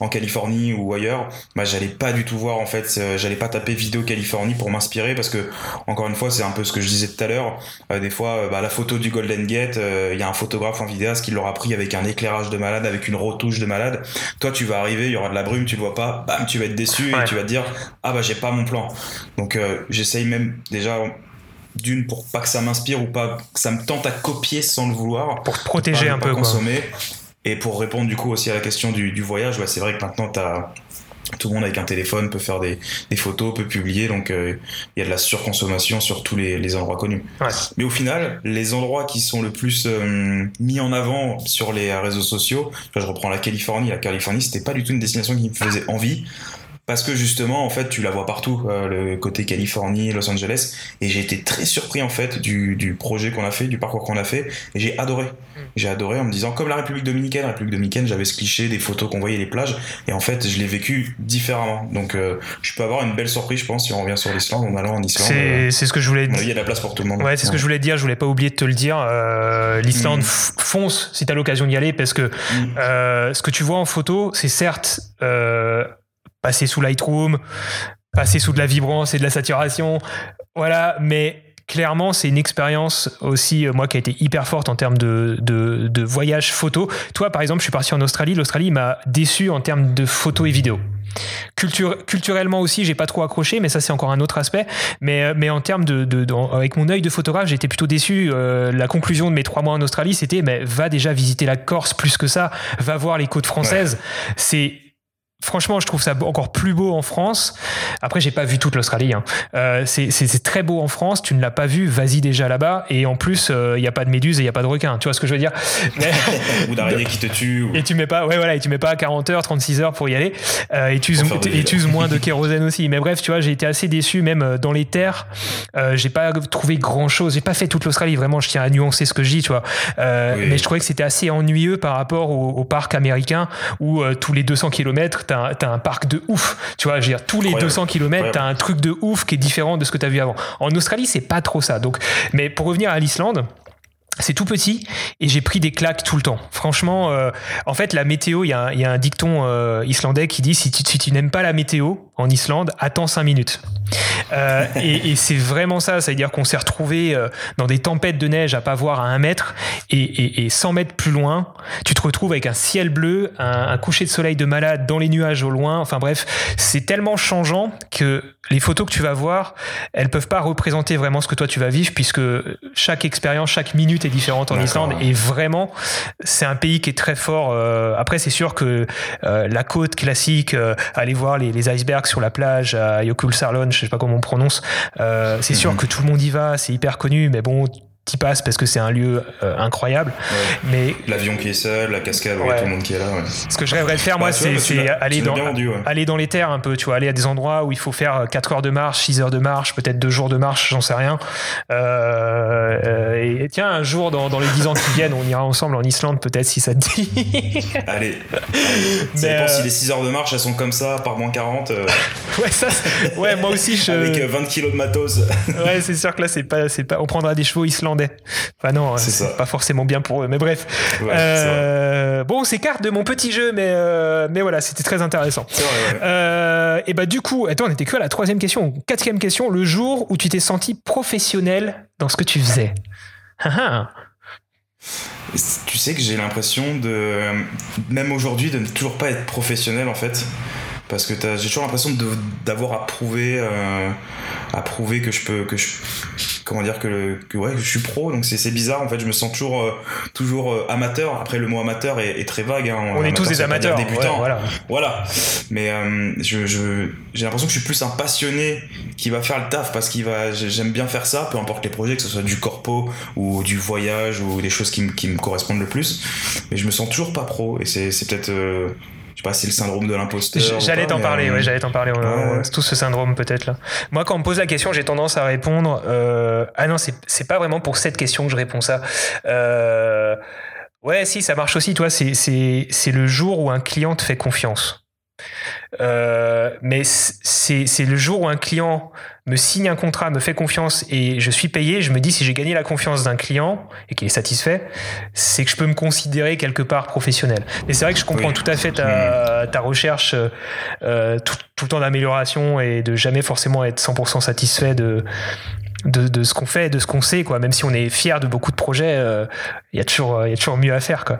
en Californie ou ailleurs, bah j'allais pas du tout voir en fait, j'allais pas taper vidéo Californie pour m'inspirer parce que encore une fois, c'est un peu ce que je disais tout à l'heure euh, des fois, euh, bah, la photo du Golden Gate, euh, il y a un photographe en vidéaste qui l'aura pris avec un éclairage de malade, avec une retouche de malade. Toi, tu vas arriver, il y aura de la brume, tu le vois pas, bam, tu vas être déçu et tu vas te dire ah bah j'ai pas mon plan. Donc j'essaye même déjà d'une pour pas que ça m'inspire ou pas que ça me tente à copier sans le vouloir. Pour protéger un peu consommer. Et pour répondre du coup aussi à la question du, du voyage, ouais, c'est vrai que maintenant tu as tout le monde avec un téléphone peut faire des, des photos, peut publier, donc euh, il y a de la surconsommation sur tous les, les endroits connus. Ouais. Mais au final, les endroits qui sont le plus euh, mis en avant sur les réseaux sociaux, je reprends la Californie. La Californie, c'était pas du tout une destination qui me faisait envie parce que justement en fait tu la vois partout euh, le côté Californie Los Angeles. Et j'ai été très surpris en fait du, du projet qu'on a fait du parcours qu'on a fait. Et j'ai adoré. Mm. j'ai adoré en me disant comme la République dominicaine. La République dominicaine j'avais ce cliché des photos qu'on voyait les plages. Et en fait je l'ai vécu différemment. Donc euh, je peux avoir une belle surprise je pense si on revient sur l'Islande en allant en Islande c'est, euh, c'est ce que je voulais dire il y a de la place pour tout le monde. Ouais c'est ce que je voulais dire. Je voulais pas oublier de te le dire. l'Islande mm. fonce si t'as l'occasion d'y aller parce que mm. ce que tu vois en photo c'est certes passer sous Lightroom, passer sous de la vibrance et de la saturation. Voilà, mais clairement, c'est une expérience aussi, euh, moi, qui a été hyper forte en termes de, de, voyage photo. Toi, par exemple, je suis parti en Australie. L'Australie m'a déçu en termes de photos et vidéos. Culture, culturellement aussi, j'ai pas trop accroché, mais ça c'est encore un autre aspect. Mais, euh, mais en termes de, de, avec mon œil de photographe, j'étais plutôt déçu. Euh, la conclusion de mes trois mois en Australie, c'était mais va déjà visiter la Corse plus que ça, va voir les côtes françaises. C'est franchement, je trouve ça encore plus beau en France. Après, j'ai pas vu toute l'Australie. Hein. Euh, c'est très beau en France. Tu ne l'as pas vu, vas-y déjà là-bas. Et en plus, il euh, n'y a pas de méduse et il n'y a pas de requin. Tu vois ce que je veux dire? <laughs> Ou d'araignée qui te tue. Et tu mets pas, ouais, voilà, et tu mets pas 40 heures, 36 heures pour y aller. Euh, et tu uses, moins de kérosène aussi. Mais bref, tu vois, j'ai été assez déçu, même euh, dans les terres. Euh, j'ai pas trouvé grand chose. J'ai pas fait toute l'Australie. Vraiment, je tiens à nuancer ce que je dis, tu vois. Mais je trouvais que c'était assez ennuyeux par rapport au, au parc américain où tous les 200 km, t'as un parc de ouf. Tu vois, je veux dire, tous les 200 km, t'as un truc de ouf qui est différent de ce que t'as vu avant. En Australie, c'est pas trop ça. Donc, mais pour revenir à l'Islande, c'est tout petit et j'ai pris des claques tout le temps. Franchement, euh, en fait, la météo, il y, a un dicton euh, islandais qui dit si tu, si tu n'aimes pas la météo en Islande, attends 5 minutes. Euh, <laughs> et, et c'est vraiment ça, c'est-à-dire qu'on s'est retrouvé dans des tempêtes de neige à pas voir à un mètre et, et, et, 100 mètres plus loin, tu te retrouves avec un ciel bleu, un, un coucher de soleil de malade dans les nuages au loin. Enfin bref, c'est tellement changeant que les photos que tu vas voir, elles peuvent pas représenter vraiment ce que toi tu vas vivre puisque chaque expérience, chaque minute est différente en Islande et vraiment c'est un pays qui est très fort. Euh, après c'est sûr que euh, la côte classique, euh, aller voir les, les, icebergs sur la plage à Jökulsárlón, je sais pas comment on prononce, euh, c'est sûr mhm. que tout le monde y va, c'est hyper connu, mais bon t'y passes parce que c'est un lieu euh, incroyable. Ouais. Mais l'avion qui est seul, la cascade, ouais. tout le monde qui est là. Ouais. Ce que je rêverais de faire, moi, bah, c'est aller dans rendu, aller dans les terres un peu, tu vois, aller à des endroits où il faut faire 4 heures de marche, 6 heures de marche, peut-être 2 jours de marche, j'en sais rien. Euh, et, tiens, un jour dans, dans, les 10 ans qui viennent, on ira ensemble en Islande, peut-être si ça te dit. <laughs> allez. <laughs> Ça dépend euh... si les 6 heures de marche elles sont comme ça par moins 40. Euh... <laughs> ouais, ça, ouais, moi aussi je. Avec 20 kilos de matos. ouais, c'est sûr que là c'est pas, c'est pas, on prendra des chevaux Enfin non, c'est pas forcément bien pour eux, mais bref. Ouais, euh, bon, c'est carte de mon petit jeu, mais euh, mais voilà, c'était très intéressant. Vrai, ouais. euh, et bah du coup, attends, on était que à la troisième question, quatrième question, le jour où tu t'es senti professionnel dans ce que tu faisais. Ah, ah. tu sais que j'ai l'impression de, même aujourd'hui, de ne toujours pas être professionnel en fait parce que j'ai toujours l'impression d'avoir à prouver euh, à prouver que je peux que je comment dire que, que ouais je suis pro donc c'est bizarre en fait je me sens toujours euh, toujours euh, amateur après le mot amateur est, est très vague hein. on amateur, est tous des amateurs débutants ouais, voilà. voilà mais euh, je j'ai l'impression que je suis plus un passionné qui va faire le taf parce qu'il va j'aime bien faire ça peu importe les projets que ce soit du corpo ou du voyage ou des choses qui, qui me correspondent le plus mais je me sens toujours pas pro et c'est peut-être je sais pas si le syndrome de l'imposteur. J'allais t'en parler, euh... ouais, j'allais t'en parler. Ouais. C'est tout ce syndrome peut-être là. Moi, quand on me pose la question, j'ai tendance à répondre. Euh... Ah non, c'est pas vraiment pour cette question que je réponds ça. Euh... Ouais, si, ça marche aussi. Toi, c'est le jour où un client te fait confiance. Euh, mais c'est le jour où un client me signe un contrat, me fait confiance et je suis payé, je me dis si j'ai gagné la confiance d'un client et qu'il est satisfait, c'est que je peux me considérer quelque part professionnel. Mais c'est vrai que je comprends oui. tout à fait ta, ta recherche euh, tout, tout, le temps d'amélioration et de jamais forcément être 100% satisfait de, de, de ce qu'on fait, de ce qu'on sait, quoi. Même si on est fier de beaucoup de projets, il euh, y a toujours, il y a toujours mieux à faire, quoi.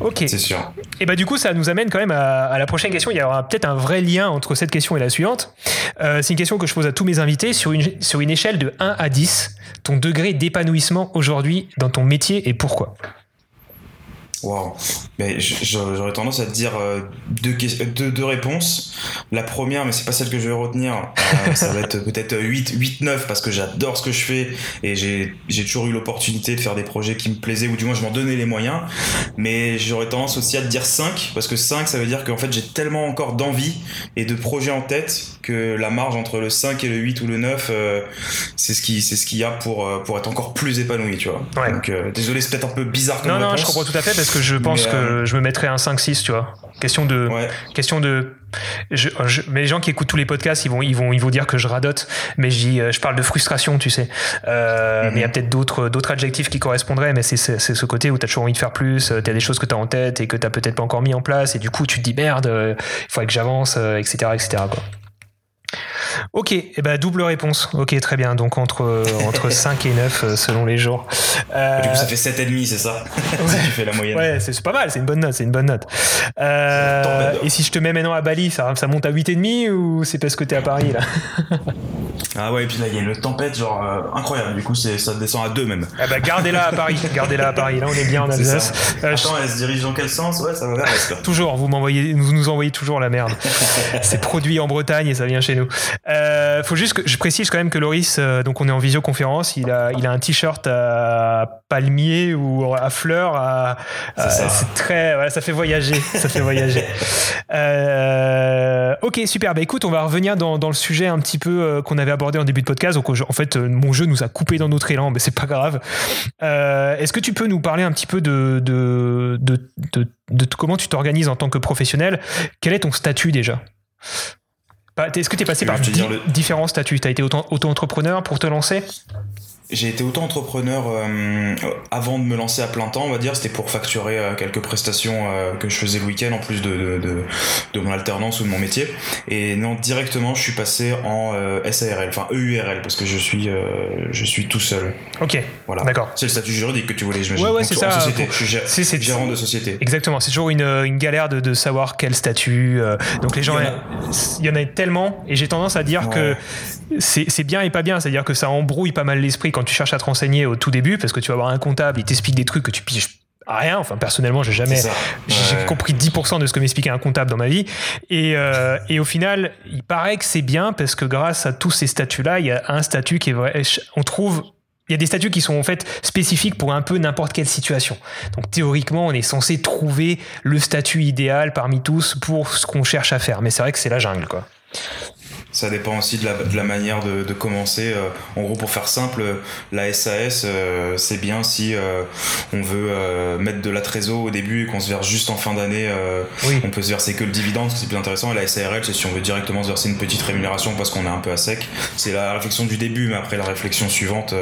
Ok. C'est sûr. Et bah du coup, ça nous amène quand même à, à la prochaine question. Il y aura peut-être un vrai lien entre cette question et la suivante. Euh, c'est une question que je pose à tous mes invités sur une sur une échelle de 1 à 10. Ton degré d'épanouissement aujourd'hui dans ton métier et pourquoi? Wow. Mais j'aurais tendance à te dire euh, deux, deux, deux, réponses. La première, mais c'est pas celle que je vais retenir, euh, <laughs> ça va être peut-être 8, 8, 9 parce que j'adore ce que je fais et j'ai toujours eu l'opportunité de faire des projets qui me plaisaient ou du moins je m'en donnais les moyens. Mais j'aurais tendance aussi à te dire 5 parce que 5 ça veut dire qu'en fait j'ai tellement encore d'envie et de projets en tête que la marge entre le 5 et le 8 ou le 9 euh, c'est ce qui c'est ce qu'il y a pour, euh, pour être encore plus épanoui, tu vois. Ouais. Donc euh, désolé, c'est peut-être un peu bizarre comme Non, réponse, non, je comprends tout à fait parce que je pense mais, que euh, je me mettrais un 5-6, tu vois. Question de. Ouais. Question de. Je, je, mais les gens qui écoutent tous les podcasts, ils vont, ils vont, ils vont dire que je radote, mais je dis, je parle de frustration, tu sais. Euh, mm -hmm. Mais il y a peut-être d'autres, d'autres adjectifs qui correspondraient, mais c'est, c'est, ce côté où tu as toujours envie de faire plus, tu as des choses que tu as en tête et que tu peut-être pas encore mis en place, et du coup, tu te dis merde, il faudrait que j'avance, etc., etc., quoi. Ok, et eh ben double réponse. Ok, très bien. Donc entre, entre <laughs> 5 et 9 selon les jours. Euh... Du coup, ça fait 7,5, c'est ça? <laughs> Ouais. Tu fais la moyenne. Ouais, c'est pas mal, c'est une bonne note, c'est une bonne note. Euh... et si je te mets maintenant à Bali, ça, ça monte à 8,5 ou c'est parce que t'es à Paris là? <laughs> Ah ouais, et puis là, il y a une tempête, genre euh, incroyable. Du coup, ça descend à 2 même. Ah bah gardez-la à Paris, gardez-la à Paris. Là, on est bien en Alsace. Euh, Attends, elle se dirige dans quel sens? Ouais, ça va vers. Toujours, vous m'envoyez, vous nous envoyez toujours la merde. c'est produit en Bretagne et ça vient chez nous. Euh, faut juste que je précise quand même que Loris, euh, donc on est en visioconférence, il a, il a un t-shirt à palmier ou à fleurs. À, c'est très, voilà, ça fait voyager, ça fait voyager. <laughs> Euh, ok, super. Bah écoute, on va revenir dans, dans le sujet un petit peu qu'on avait abordé en début de podcast. Donc en fait, mon jeu nous a coupé dans notre élan, mais c'est pas grave. Est-ce que tu peux nous parler un petit peu de, de, de, de, de comment tu t'organises en tant que professionnel? Quel est ton statut déjà? Est-ce que tu es passé par di le... différents statuts? Tu as été auto-entrepreneur pour te lancer? J'ai été auto-entrepreneur euh, avant de me lancer à plein temps, on va dire. C'était pour facturer euh, quelques prestations euh, que je faisais le week-end en plus de, de, de, de, mon alternance ou de mon métier. Et non, directement, je suis passé en SARL, enfin EURL, parce que je suis, je suis tout seul. Ok. Voilà. D'accord. C'est le statut juridique que tu voulais, j'imagine. Ouais, ouais, c'est ça. Société. je suis gérant de société. Exactement. C'est toujours une, une galère de, de, savoir quel statut. donc les gens, il y en a, tellement, et j'ai tendance à dire que c'est bien et pas bien. C'est-à-dire que ça embrouille pas mal l'esprit quand tu cherches à te renseigner au tout début, parce que tu vas avoir un comptable, il t'explique des trucs que tu piges rien. Enfin, personnellement, j'ai jamais, j'ai compris 10% de ce que m'expliquait un comptable dans ma vie. Et, euh, et au final, il paraît que c'est bien parce que grâce à tous ces statuts-là, il y a un statut qui est vrai. On trouve il y a des statuts qui sont en fait spécifiques pour un peu n'importe quelle situation. Donc théoriquement, on est censé trouver le statut idéal parmi tous pour ce qu'on cherche à faire. Mais c'est vrai que c'est la jungle, quoi. Ça dépend aussi de la, de la manière de, de, commencer. Euh, en gros, pour faire simple, la SAS, euh, c'est bien si euh, on veut mettre de la trésor au début et qu'on se verse juste en fin d'année. On peut se verser que le dividende, c'est plus intéressant. Et la SARL, c'est si on veut directement se verser une petite rémunération parce qu'on est un peu à sec. C'est la réflexion du début, mais après la réflexion suivante,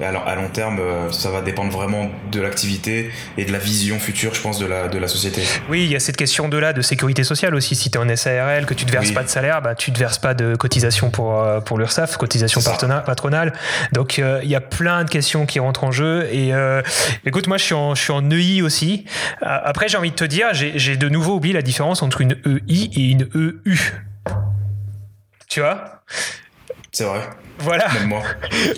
alors, à long terme, ça va dépendre vraiment de l'activité et de la vision future, je pense, de la, de la société. Oui, il y a cette question de là, de sécurité sociale aussi. Si tu es en SARL, que tu ne verses pas de salaire, bah, tu ne te verses pas de de cotisation pour, euh, pour l'URSSAF, cotisation patronale. Donc euh, il y a plein de questions qui rentrent en jeu. Et euh, écoute, moi je suis en, je suis en EI aussi. Après, j'ai envie de te dire, j'ai de nouveau oublié la différence entre une EI et une EU. Tu vois? C'est vrai. Voilà. Même moi.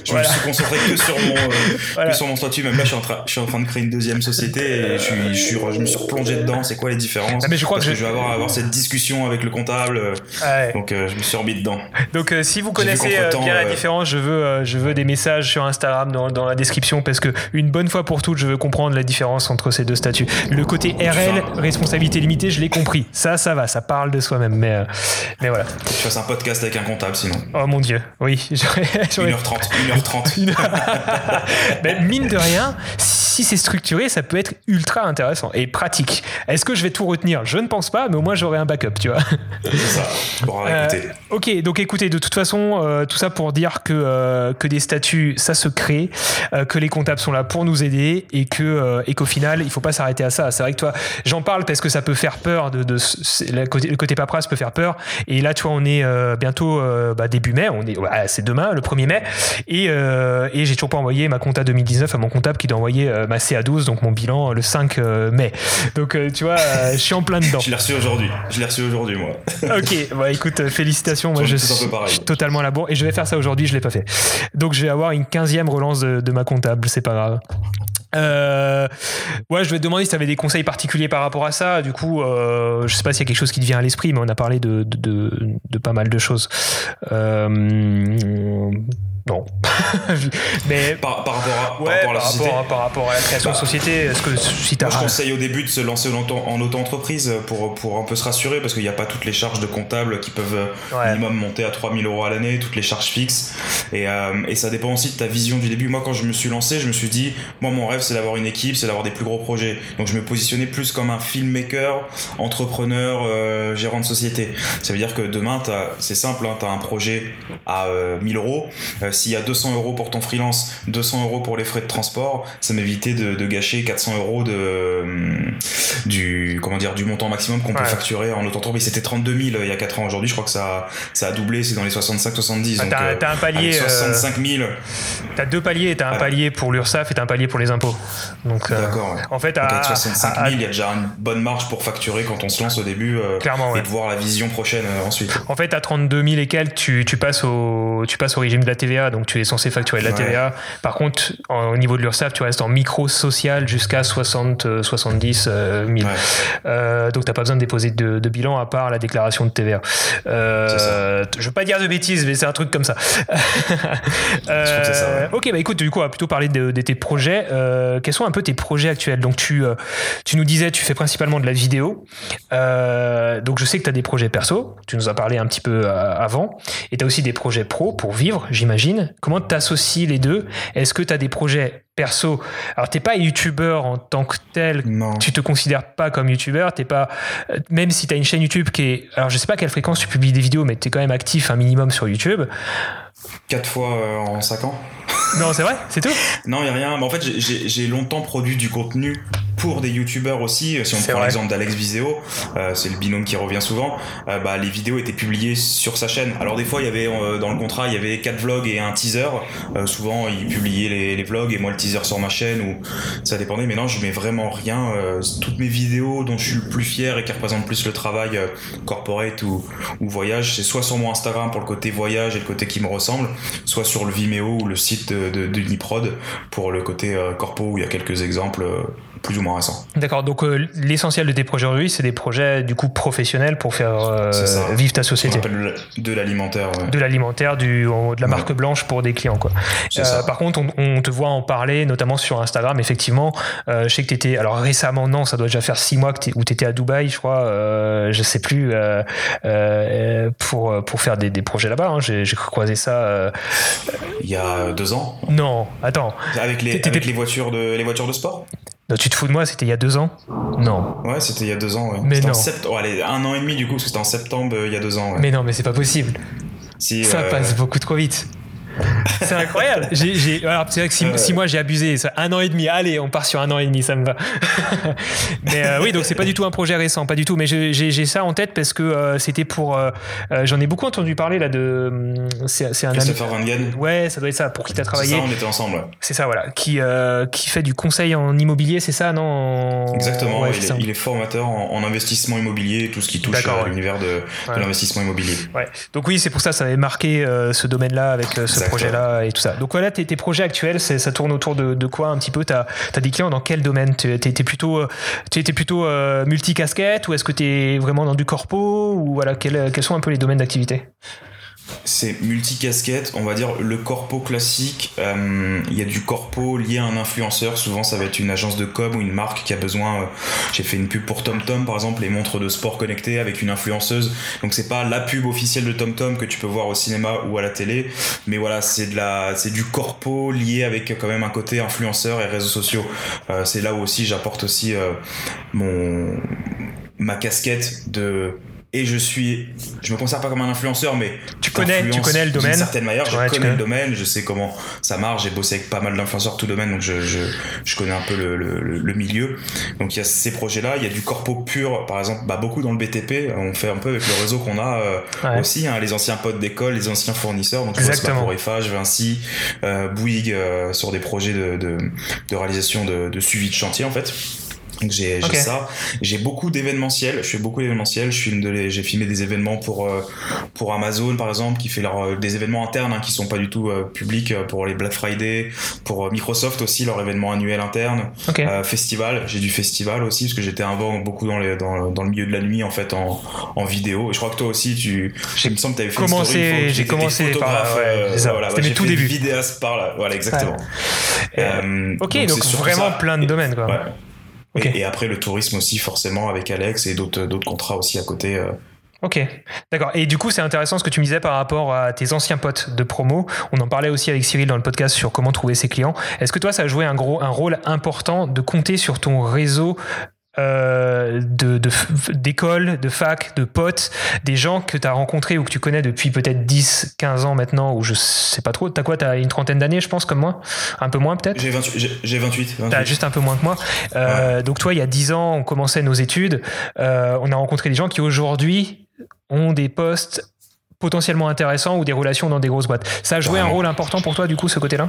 Je me suis concentré que sur mon, euh, que sur mon statut. Même là, je suis, en train, je suis en train de créer une deuxième société et je, suis, je, suis, je me suis replongé dedans. C'est quoi les différences? Ah, mais je crois Parce que, je... vais avoir, avoir cette discussion avec le comptable. Ah donc, euh, je me suis remis dedans. Donc, euh, si vous connaissez euh, bien la différence, je veux, je veux des messages sur Instagram dans, dans, la description parce que une bonne fois pour toutes, je veux comprendre la différence entre ces deux statuts. Le côté RL, responsabilité limitée, je l'ai compris. Ça, ça va, ça parle de soi-même. Mais, mais voilà. Tu fasses un podcast avec un comptable sinon. Oh mon dieu, oui. 1h30. 1h30. <laughs> Mais mine de rien, si c'est structuré, ça peut être ultra intéressant et pratique. Est-ce que je vais tout retenir? Je ne pense pas, mais au moins j'aurai un backup, tu vois. C'est ça. <laughs> Bon, euh, ok, donc écoutez, de toute façon, euh, tout ça pour dire que, euh, que des statuts, ça se crée, que les comptables sont là pour nous aider et que et qu'au final, il faut pas s'arrêter à ça. C'est vrai que toi, j'en parle parce que ça peut faire peur. De, de, le, côté, le côté paperasse peut faire peur. Et là, tu vois, on est bientôt bah, début mai. On est, c'est demain, le 1er mai. Et, et j'ai toujours pas envoyé ma compta 2019 à mon comptable qui doit envoyer ma CA12, donc mon bilan le 5 mai. Donc, tu vois, je suis en plein dedans. je l'ai reçu aujourd'hui. Je l'ai reçu aujourd'hui, moi. <laughs> ok, bah écoute, félicitations. Moi, je, suis, totalement à la bourre et je vais faire ça aujourd'hui. Je l'ai pas fait. Donc, je vais avoir une 15e relance de, ma comptable. C'est pas grave. Euh, ouais, je vais te demander si tu avais des conseils particuliers par rapport à ça. Du coup, euh, je sais pas s'il y a quelque chose qui te vient à l'esprit, mais on a parlé de, de, de, pas mal de choses. Euh, non. <laughs> mais par, rapport à, la société. par rapport à la création de bah, société, est-ce que si Moi, je conseille au début de se lancer en auto-entreprise pour, pour un peu se rassurer parce qu'il n'y a pas toutes les charges de comptable qui peuvent minimum monter à 3000 euros à l'année, toutes les charges fixes. Et, euh, et ça dépend aussi de ta vision du début. Moi, quand je me suis lancé, je me suis dit, moi, mon rêve, c'est d'avoir une équipe, c'est d'avoir des plus gros projets. Donc, je me positionnais plus comme un filmmaker, entrepreneur, euh, gérant de société. Ça veut dire que demain, c'est simple, hein, tu as un projet à 1000 euh, euros s'il y a 200 euros pour ton freelance, 200 euros pour les frais de transport, ça m'évitait de, de, gâcher 400 euros de, hum, du, comment dire, du montant maximum qu'on peut facturer en auto-entreprise. C'était 32 000 il y a 4 ans. Aujourd'hui, je crois que ça, ça a doublé, c'est dans les 65-70. Ah, t'as, euh, un palier. 65 000. Euh, t'as deux paliers. T'as un palier pour l'URSSAF et t'as un palier pour les impôts. Donc, euh, D'accord. En fait, à, 65 000, il y a déjà une bonne marge pour facturer quand on se lance au début. Clairement, et de voir la vision prochaine ensuite. En fait, à 32 000 et quelques, tu, tu, passes au, tu passes au régime de la TVA. Donc, tu es censé facturer de la TVA. Par contre, au niveau de l'URSSAF, tu restes en micro social jusqu'à 60, 70 000. Euh, donc, tu n'as pas besoin de déposer de, bilan à part la déclaration de TVA. Euh, je veux pas dire de bêtises, mais c'est un truc comme ça. <laughs> euh, Ok, bah écoute, du coup, on va plutôt parler de, tes projets. Euh, quels sont un peu tes projets actuels? Donc, tu, euh, tu nous disais, tu fais principalement de la vidéo. donc, je sais que tu as des projets perso. Tu nous as parlé un petit peu avant. Et tu as aussi des projets pro pour vivre, j'imagine. Comment tu associes les deux? Est-ce que tu as des projets perso? Alors, t'es pas youtubeur en tant que tel. Non. Tu te considères pas comme youtubeur. T'es pas, euh, même si tu as une chaîne YouTube qui est, alors je sais pas à quelle fréquence tu publies des vidéos, mais tu es quand même actif un minimum sur YouTube. Quatre fois euh, en cinq ans. Non, c'est vrai, c'est tout? Non, il y a rien. Mais en fait, j'ai longtemps produit du contenu pour des youtubeurs aussi. Si on prend l'exemple d'Alex Viseo, euh, c'est le binôme qui revient souvent. euh, bah, les vidéos étaient publiées sur sa chaîne. Alors des fois, il y avait euh, dans le contrat, il y avait quatre vlogs et un teaser. Euh, souvent, il publiait les, les vlogs et moi le teaser sur ma chaîne ou ça dépendait. Mais non, je mets vraiment rien. Euh, toutes mes vidéos dont je suis le plus fier et qui représentent plus le travail euh, corporate ou, ou voyage, c'est soit sur mon Instagram pour le côté voyage et le côté qui me ressemble, soit sur le Vimeo ou le site de, de, pour le côté euh, corpo où il y a quelques exemples euh, plus ou moins récents. D'accord, donc euh, l'essentiel de tes projets aujourd'hui, c'est des projets du coup professionnels pour faire euh, vivre ta société. de l'alimentaire. ouais. De l'alimentaire, du, de la Ouais. marque blanche pour des clients. Quoi. C'est Euh, ça. par contre, on, on te voit en parler, notamment sur Instagram. Effectivement, euh, je sais que tu étais. Alors récemment, non, ça doit déjà faire six mois que où tu étais à Dubaï, je crois. Je sais plus. pour, pour faire des, des projets là-bas. hein. J'ai croisé ça. Il y a deux ans, Non, attends. avec les, avec les voitures de les voitures de sport? Non, tu te fous de moi, c'était il y a deux ans Non. Ouais, c'était il y a deux ans. Ouais. Mais en non. sept- oh, allez, un an et demi du coup, parce que c'était en septembre euh, il y a deux ans. Ouais. Mais non, mais c'est pas possible. Si, Ça euh, passe beaucoup trop vite. <laughs> C'est incroyable. J'ai, j'ai- alors, c'est vrai que six, Euh. six mois, j'ai abusé. Ça, un an et demi. Allez, on part sur un an et demi, ça me va. <laughs> mais euh, oui, donc c'est pas du tout un projet récent, pas du tout. Mais j'ai, ça en tête parce que euh, c'était pour. j'en ai beaucoup entendu parler là de. hum, C'est, c'est un ami. Christopher Gen. Ouais, ça doit être ça. Pour qui t'as C'est travaillé ça, on était ensemble. C'est ça, voilà. Qui, qui fait du conseil en immobilier, c'est ça, non? En- Exactement, Ouais, il, est, ça. il est formateur en, en investissement immobilier, tout ce qui touche D'accord, à ouais. l'univers de, l'investissement immobilier. Ouais. Donc oui, c'est pour ça ça avait marqué ce domaine-là avec euh, projet-là et tout ça. Donc voilà, tes, tes projets actuels, ça tourne autour de, quoi un petit peu? T'as as des clients dans quel domaine? Tu es plutôt, euh, t'es- t'es plutôt euh, multicasquette ou est-ce que tu es vraiment dans du corpo ou voilà quels, quels sont un peu les domaines d'activité? C'est multicasquette, on va dire le corpo classique. euh, Il y a du corpo lié à un influenceur. Souvent, ça va être une agence de com ou une marque qui a besoin. euh, J'ai fait une pub pour TomTom, par exemple, les montres de sport connectées avec une influenceuse. Donc, c'est pas la pub officielle de TomTom que tu peux voir au cinéma ou à la télé, mais voilà, c'est de la, c'est du corpo lié avec quand même un côté influenceur et réseaux sociaux. Euh, c'est là où aussi j'apporte aussi mon ma casquette de et je suis je me considère pas comme un influenceur mais Tu connais, tu connais le domaine. certaine manière. Je Ouais, connais le domaine je sais comment ça marche j'ai bossé avec pas mal d'influenceurs tout domaine donc je, je, je connais un peu le, le, le- milieu. Donc il y a ces projets là il y a du corpo pur par exemple bah, beaucoup dans le BTP on fait un peu avec le réseau qu'on a euh, Ouais. aussi hein, les anciens potes d'école les anciens fournisseurs. Donc je bosse bah, pour Eiffage Vinci euh, Bouygues euh, sur des projets de, de, de réalisation de, de suivi de chantier en fait j'ai ça. J'ai beaucoup d'événementiels. Je fais beaucoup d'événementiels. Je filme de j'ai filmé des événements pour euh, pour Amazon par exemple qui fait leur, euh, des événements internes hein, qui sont pas du tout euh, publics pour les Black Friday pour Microsoft aussi leur événement annuel interne. Euh, festival. J'ai du festival aussi parce que j'étais avant beaucoup dans, les, dans, dans le milieu de la nuit en fait en, en vidéo. Et je crois que toi aussi tu J'ai il me semble que t'avais fait commencé- j'ai commencé par ouais, ça. voilà, C'était mes tout débuts. vidéaste par là. Voilà exactement. Ok, donc, vraiment ça. plein de domaines quoi. Ouais. Et, et après le tourisme aussi forcément avec Alex et d'autres d'autres contrats aussi à côté euh, Ok, d'accord. Et du coup, c'est intéressant ce que tu me disais par rapport à tes anciens potes de promo. On en parlait aussi avec Cyril dans le podcast sur comment trouver ses clients. Est-ce que toi, ça a joué un, gros, un rôle important de compter sur ton réseau euh, de, de de fac, de potes, des gens que tu as rencontrés ou que tu connais depuis peut-être 10, 15 ans maintenant, ou je sais pas trop. T'as quoi T'as une trentaine d'années, je pense, comme moi? Un peu moins peut-être? J'ai 28 j'ai- j'ai 28, 28. T'as juste un peu moins que moi. Euh, Donc toi, il y a 10 ans, on commençait nos études. Euh, on a rencontré des gens qui aujourd'hui ont des postes potentiellement intéressants ou des relations dans des grosses boîtes. Ça a joué un rôle important pour toi, du coup, ce côté-là?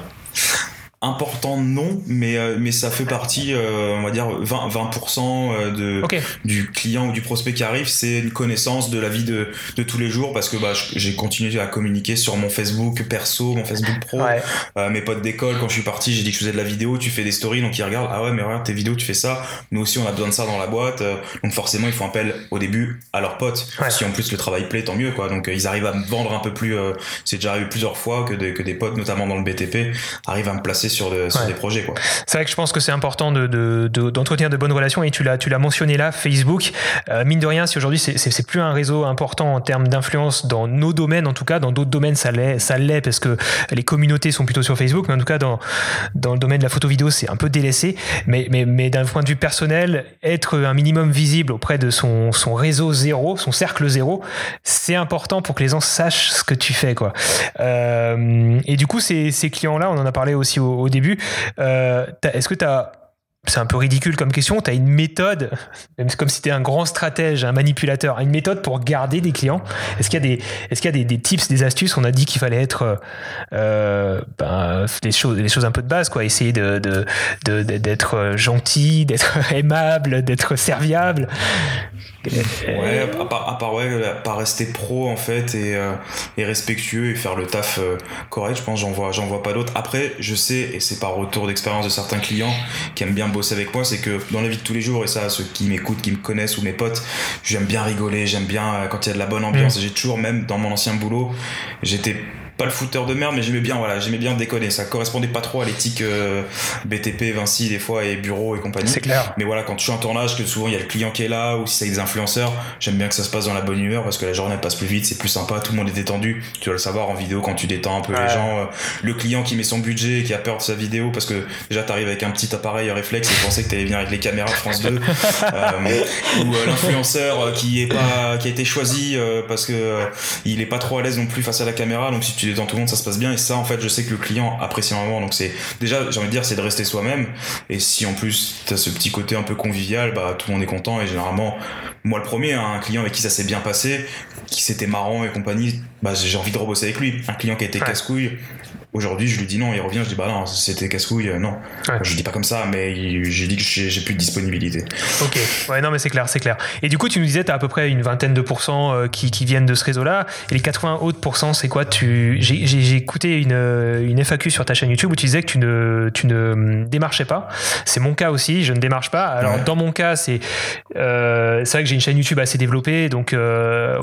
Important non mais euh, mais ça fait partie euh, on va dire 20 20% euh, de du client ou du prospect qui arrive, c'est une connaissance de la vie de, de tous les jours parce que bah, j'ai continué à communiquer sur mon Facebook perso, mon Facebook pro. ouais. Euh, mes potes d'école, quand je suis parti, j'ai dit que je faisais de la vidéo, tu fais des stories, donc ils regardent, ah ouais, mais regarde tes vidéos, tu fais ça. Nous aussi, on a besoin de ça dans la boîte. Donc forcément, ils font appel au début à leurs potes. Ouais. Si en plus le travail plaît, tant mieux, quoi. Donc euh, ils arrivent à me vendre un peu plus. euh, c'est déjà arrivé plusieurs fois que des, que des potes, notamment dans le BTP, arrivent à me placer sur, des projets. C'est vrai que je pense que c'est important d'entretenir de, de, bonnes relations et tu l'as, tu l'as mentionné là, Facebook. Euh, mine de rien, si aujourd'hui c'est, c'est, plus un réseau important en termes d'influence dans nos domaines, en tout cas, dans d'autres domaines ça l'est, ça l'est parce que les communautés sont plutôt sur Facebook, mais en tout cas dans, dans le domaine de la photo vidéo, c'est un peu délaissé. Mais, mais, mais d'un point de vue personnel, être un minimum visible auprès de son, son réseau zéro, son cercle zéro, c'est important pour que les gens sachent ce que tu fais. Quoi. Euh, et du coup, ces, ces clients-là, on en a parlé aussi au, début, euh, est-ce que tu as c'est un peu ridicule comme question. Tu as une méthode, comme si tu un grand stratège, un manipulateur, une méthode pour garder des clients. Est-ce qu'il y a des, est-ce qu'il y a des, tips, des astuces? On a dit qu'il fallait être euh, ben, des choses, des choses un peu de base, quoi. Essayer de, d'être gentil, d'être <laughs> aimable, d'être serviable. Ouais, à part, à part, ouais, pas rester pro en fait et, euh, et respectueux et faire le taf euh, correct, je pense j'en vois, j'en vois pas d'autres. Après, je sais, et c'est par retour d'expérience de certains clients qui aiment bien bosser avec moi, c'est que dans la vie de tous les jours, et ça, ceux qui m'écoutent, qui me connaissent ou mes potes, j'aime bien rigoler, j'aime bien euh, quand il y a de la bonne ambiance. Mm. J'ai toujours, même dans mon ancien boulot, j'étais pas le footeur de merde, mais j'aimais bien, voilà, j'aimais bien déconner. Ça correspondait pas trop à l'éthique euh, BTP, Vinci, des fois, et bureau et compagnie. C'est clair. Mais voilà, quand je suis en tournage, que souvent il y a le client qui est là, ou si c'est des influenceurs, j'aime bien que ça se passe dans la bonne humeur parce que la journée passe plus vite, c'est plus sympa, tout le monde est détendu. Tu dois le savoir en vidéo quand tu détends un peu les gens. Euh, le client qui met son budget, qui a peur de sa vidéo parce que déjà t'arrives avec un petit appareil réflexe et pensais que t'allais venir avec les caméras France 2. <laughs> euh, ou euh, l'influenceur qui est pas, qui a été choisi parce que il est pas trop à l'aise non plus face à la caméra, donc si tu détends tout le monde, ça se passe bien. Et ça en fait je sais que le client apprécie vraiment donc c'est déjà j'ai envie de dire c'est de rester soi-même. Et si en plus t'as ce petit côté un peu convivial bah tout le monde est content. Et généralement moi le premier hein, un client avec qui ça s'est bien passé qui c'était marrant et compagnie bah j'ai envie de rebosser avec lui. Un client qui a été casse-couille Aujourd'hui, je lui dis non, il revient, je dis bah non, c'était casse-couille, euh, non. Je dis pas comme ça, mais j'ai dit que j'ai plus de disponibilité. Ok, ouais, non, mais c'est clair, c'est clair. Et du coup, tu nous disais, tu as à peu près une vingtaine de pourcents euh, qui, qui viennent de ce réseau-là. Et les 80 autres pourcents, c'est quoi? Tu... J'ai écouté une, euh, une FAQ sur ta chaîne YouTube où tu disais que tu ne, tu ne démarchais pas. C'est mon cas aussi, je ne démarche pas. Alors, dans mon cas, c'est euh, vrai que j'ai une chaîne YouTube assez développée. Donc,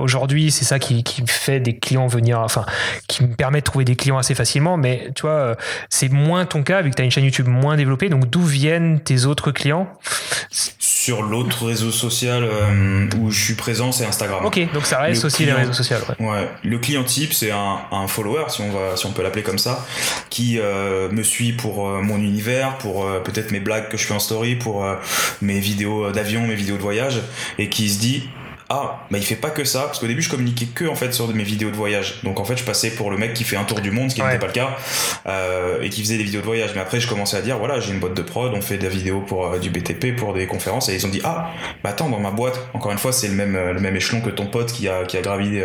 aujourd'hui, c'est ça qui, qui fait des clients venir, enfin, qui me permet de trouver des clients assez facilement mais tu vois, euh, c'est moins ton cas vu que tu as une chaîne YouTube moins développée. Donc d'où viennent tes autres clients? Sur l'autre réseau social euh, où je suis présent, c'est Instagram. Ok, donc ça reste aussi les réseaux sociaux. Ouais. Le client type, c'est un, follower, si on, va, si on peut l'appeler comme ça, qui euh, me suit pour mon univers, pour peut-être mes blagues que je fais en story, pour mes vidéos d'avion, mes vidéos de voyage, et qui se dit ah bah il fait pas que ça parce qu'au début je communiquais que en fait sur mes vidéos de voyage. Donc en fait je passais pour le mec qui fait un tour du monde ce qui n'était pas le cas euh, et qui faisait des vidéos de voyage. Mais après je commençais à dire voilà j'ai une boîte de prod on fait des vidéos pour euh, du BTP pour des conférences. Et ils ont dit ah bah attends dans ma boîte encore une fois c'est le même euh, le même échelon que ton pote qui a qui a gravi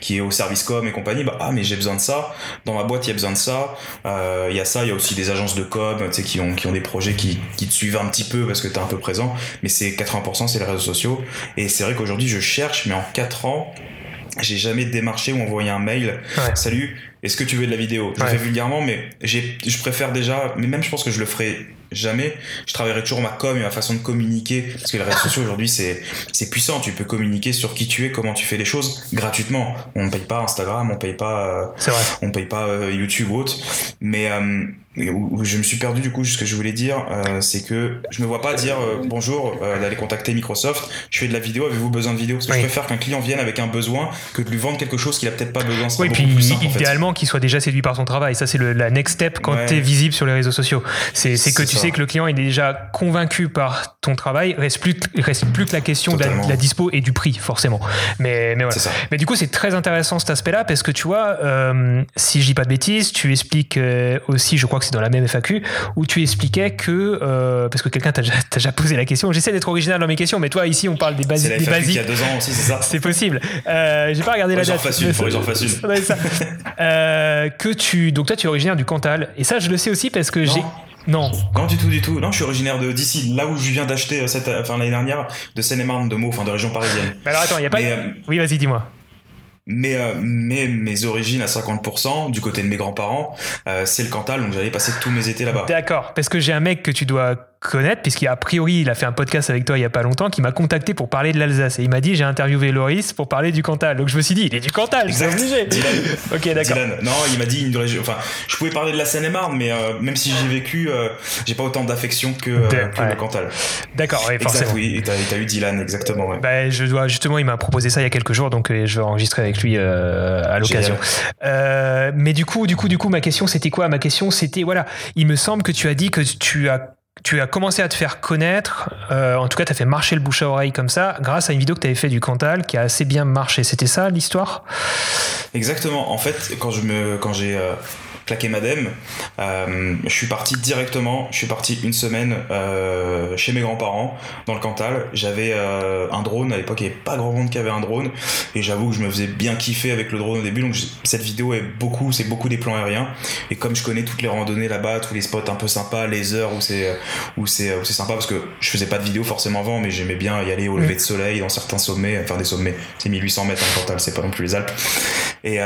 qui est au service com et compagnie. Bah ah mais j'ai besoin de ça. Dans ma boîte il y a besoin de ça. Il y a ça il y a aussi des agences de com tu sais qui ont qui ont des projets qui qui te suivent un petit peu parce que tu es un peu présent. Mais c'est 80% c'est les réseaux sociaux. Et c'est vrai qu'aujourd'hui je cherche, mais en 4 ans, j'ai jamais démarché ou envoyé un mail. Salut, est-ce que tu veux de la vidéo? Je le fais vulgairement, mais je préfère déjà, mais même je pense que je le ferai jamais. Je travaillerai toujours ma com et ma façon de communiquer parce que les réseaux sociaux aujourd'hui c'est c'est puissant. Tu peux communiquer sur qui tu es, comment tu fais les choses gratuitement. On ne paye pas Instagram, on paye pas, euh, on paye pas euh, YouTube ou autre. Mais euh, où je me suis perdu du coup ce que je voulais dire euh, c'est que je me vois pas dire euh, bonjour euh, d'aller contacter Microsoft. Je fais de la vidéo. Avez-vous besoin de vidéo? Parce que je préfère qu'un client vienne avec un besoin que de lui vendre quelque chose qu'il a peut-être pas besoin. Oui puis idéalement qu'il soit déjà séduit par son travail. Ça c'est la next step quand tu es visible sur les réseaux sociaux. C'est que tu sais que le client est déjà convaincu par ton travail. Reste plus reste plus que la question de la, dispo et du prix forcément. Mais mais voilà. Mais du coup c'est très intéressant cet aspect là parce que tu vois si je dis pas de bêtises tu expliques aussi je crois c'est dans la même FAQ, où tu expliquais que, euh, parce que quelqu'un t'a déjà, posé la question, j'essaie d'être original dans mes questions, mais toi ici on parle des, basiques. C'est la FAQ il y a deux ans aussi, c'est ça. C'est possible. Euh, J'ai pas regardé la date. Facile, pour les gens <laughs> faciles. <laughs> euh, que tu, donc toi tu es originaire du Cantal, et ça je le sais aussi parce que j'ai. Non. Non, du tout, du tout. Non, je suis originaire de d'ici, là où je viens d'acheter euh, cette, enfin l'année dernière, de Seine-et-Marne, de Meaux, enfin de région parisienne. alors attends, il y a pas. Euh, oui, vas-y, dis-moi. Mais, euh, mais mes origines à 50%, du côté de mes grands-parents, euh, c'est le Cantal, donc j'allais passer tous mes étés là-bas. D'accord, parce que j'ai un mec que tu dois connaître, puisqu''a priori, il a fait un podcast avec toi il y a pas longtemps, qui m'a contacté pour parler de l'Alsace. Et il m'a dit, j'ai interviewé Loris pour parler du Cantal. Donc je me suis dit, il est du Cantal, c'est obligé. ok, d'accord. Non, il m'a dit, enfin, je pouvais parler de la Seine-et-Marne, mais euh, même si j'ai vécu, euh, j'ai pas autant d'affection que, euh, le Cantal. D'accord, oui, forcément. oui, et t'as eu Dylan, exactement. Ouais. Bah, je dois, justement, il m'a proposé ça il y a quelques jours, donc je vais enregistrer avec lui à l'occasion. mais du coup, du coup, du coup, ma question, c'était quoi? Ma question, c'était, voilà, il me semble que tu as dit que tu as tu as commencé à te faire connaître, euh, en tout cas tu as fait marcher le bouche à oreille comme ça, grâce à une vidéo que tu avais fait du Cantal qui a assez bien marché. C'était ça l'histoire? Exactement. En fait, quand je me, quand j'ai euh, claqué madame. Euh, je suis parti directement, je suis parti une semaine euh, chez mes grands-parents dans le Cantal. J'avais euh, un drone, à l'époque il n'y avait pas grand monde qui avait un drone, et j'avoue que je me faisais bien kiffer avec le drone au début, donc cette vidéo est beaucoup, c'est beaucoup des plans aériens, et comme je connais toutes les randonnées là-bas, tous les spots un peu sympas, les heures où c'est sympa, parce que je faisais pas de vidéo forcément avant, mais j'aimais bien y aller au lever de soleil dans certains sommets, enfin des sommets, c'est 1800 mètres en Cantal, c'est pas non plus les Alpes, et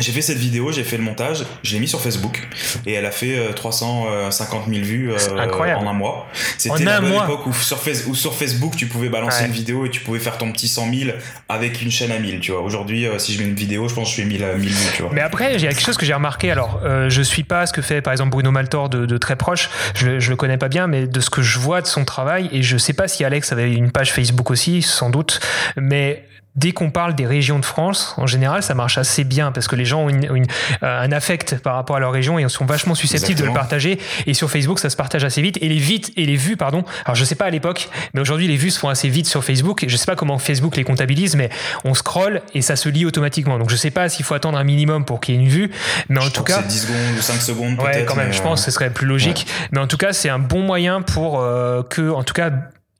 j'ai fait cette vidéo, j'ai fait le montage, je l'ai mis sur Facebook et elle a fait 350 euh, 000 vues euh, en un mois. C'était la bonne époque où sur, sur, Facebook tu pouvais balancer une vidéo et tu pouvais faire ton petit 100 000 avec une chaîne à 1000. Tu vois, aujourd'hui euh, si je mets une vidéo, je pense que je fais 1000 1000 vues. Tu vois. Mais après, il y a quelque chose que j'ai remarqué. Alors, je suis pas ce que fait par exemple Bruno Maltor de, très proche. Je, je le connais pas bien, mais de ce que je vois de son travail et je sais pas si Alex avait une page Facebook aussi, sans doute, mais dès qu'on parle des régions de France, en général, ça marche assez bien parce que les gens ont, euh, un affect par rapport à leur région et sont vachement susceptibles de le partager. Et sur Facebook, ça se partage assez vite. Et les vite et les vues, pardon. Alors je sais pas à l'époque, mais aujourd'hui les vues se font assez vite sur Facebook. Je sais pas comment Facebook les comptabilise, mais on scrolle et ça se lit automatiquement. Donc je sais pas s'il faut attendre un minimum pour qu'il y ait une vue, mais en tout cas, 10 secondes ou 5 secondes. Ouais, quand même. Je pense que ce serait plus logique. Mais en tout cas, c'est un bon moyen pour euh, que, en tout cas,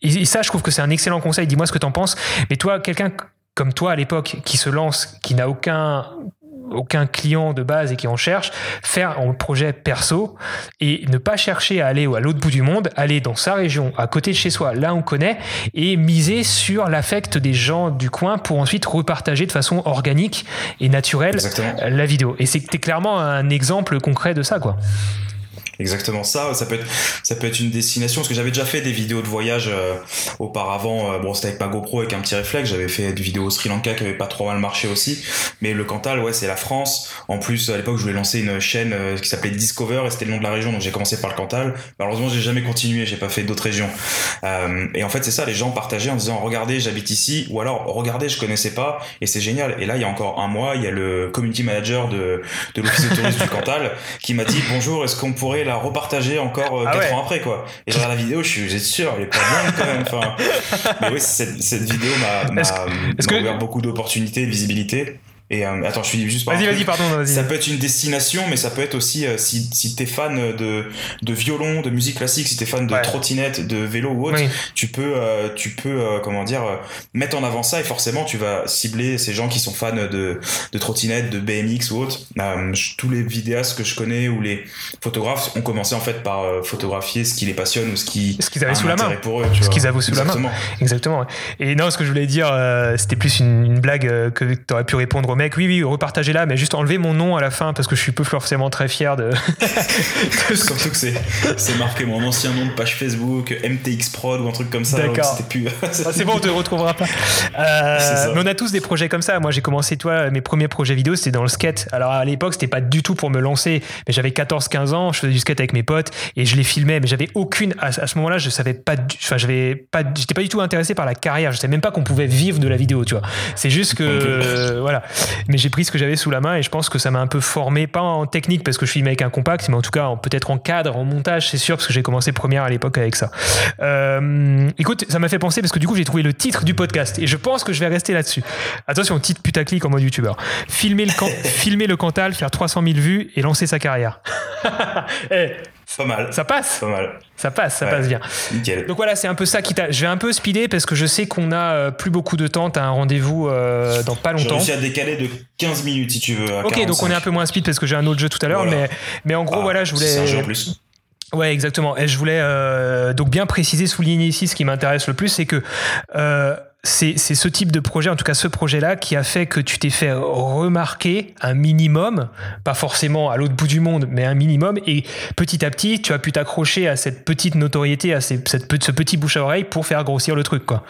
et ça, je trouve que c'est un excellent conseil. Dis-moi ce que tu en penses. Mais toi, quelqu'un comme toi à l'époque qui se lance, qui n'a aucun aucun client de base et qui en cherche, faire un projet perso et ne pas chercher à aller à l'autre bout du monde, aller dans sa région, à côté de chez soi, là on connaît, et miser sur l'affect des gens du coin pour ensuite repartager de façon organique et naturelle la vidéo. Et c'est clairement un exemple concret de ça, quoi exactement ça. Ça peut être, ça peut être une destination. Parce que j'avais déjà fait des vidéos de voyage euh, auparavant. Euh, bon, c'était avec ma GoPro avec un petit réflexe. J'avais fait des vidéos au Sri Lanka qui avait pas trop mal marché aussi. Mais le Cantal, ouais, c'est la France. En plus, à l'époque, je voulais lancer une chaîne euh, qui s'appelait Discover et c'était le nom de la région. Donc j'ai commencé par le Cantal. Malheureusement, j'ai jamais continué. J'ai pas fait d'autres régions. et en fait, c'est ça. Les gens partageaient en disant, regardez, j'habite ici. Ou alors, regardez, je connaissais pas. Et c'est génial. Et là, il y a encore un mois, il y a le community manager de, de l'office de tourisme du Cantal qui m'a dit, bonjour, est-ce qu'on pourrait la repartager encore 4 euh, ah ans après quoi. Et je regarde la vidéo, je suis sûr, elle est pas bien quand même. Enfin, <laughs> mais oui, cette, cette vidéo m'a ouvert beaucoup d'opportunités de visibilité. Et euh, attends, je suis juste Vas-y, vas-y, pardon. Vas ça peut être une destination, mais ça peut être aussi euh, si, si t'es fan de, de violon, de musique classique, si t'es fan de trottinette, de vélo ou autre, tu peux, euh, tu peux comment dire, mettre en avant ça et forcément tu vas cibler ces gens qui sont fans de, de trottinette, de BMX ou autre. tous les vidéastes que je connais ou les photographes ont commencé en fait par photographier ce qui les passionne ou ce qui ce qu'ils avaient sous la main. Pour eux, ce qu'ils avaient sous la main. Exactement. Et non, ce que je voulais dire, c'était plus une, une blague que tu aurais pu répondre mec, oui, oui, repartagez là, mais juste enlever mon nom à la fin parce que je suis peu forcément très fier de. <laughs> Surtout que c'est marqué mon ancien nom de page Facebook, MTX Prod ou un truc comme ça. D'accord. Plus... Ah, c'est bon, on te retrouvera pas. <laughs> Euh, mais on a tous des projets comme ça. Moi, j'ai commencé, toi, mes premiers projets vidéo, c'était dans le skate. Alors à l'époque, c'était pas du tout pour me lancer, mais j'avais 14-15 ans, je faisais du skate avec mes potes et je les filmais, mais j'avais aucune. À, ce moment-là, je savais pas. Enfin, j'avais pas. J'étais pas du tout intéressé par la carrière. Je savais même pas qu'on pouvait vivre de la vidéo, tu vois. C'est juste que. voilà mais j'ai pris ce que j'avais sous la main et je pense que ça m'a un peu formé, pas en technique parce que je filme avec un compact, mais en tout cas peut-être en cadre, en montage, c'est sûr, parce que j'ai commencé première à l'époque avec ça. Euh, écoute, ça m'a fait penser parce que du coup j'ai trouvé le titre du podcast et je pense que je vais rester là-dessus. Attention, titre putaclic en mode youtubeur. Filmer le, <laughs> filmer le Cantal, faire 300 000 vues et lancer sa carrière. Eh, pas mal. Ça passe. Pas mal. Ça passe, ça passe bien. Nickel. Donc voilà, c'est un peu ça qui t'a. Je vais un peu speeder parce que je sais qu'on a euh, plus beaucoup de temps. T'as un rendez-vous euh, dans pas longtemps. J'ai réussi à décaler de 15 minutes si tu veux. ok, donc on est un peu moins speed parce que j'ai un autre jeu tout à l'heure, mais, mais en gros, ah, voilà, je voulais. C'est un jeu en plus. Ouais, exactement. Et je voulais euh, donc bien préciser, souligner ici ce qui m'intéresse le plus, c'est que c'est ce type de projet, en tout cas ce projet-là, qui a fait que tu t'es fait remarquer un minimum, pas forcément à l'autre bout du monde, mais un minimum, et petit à petit, tu as pu t'accrocher à cette petite notoriété, à cette, ce petit bouche à oreille pour faire grossir le truc, quoi.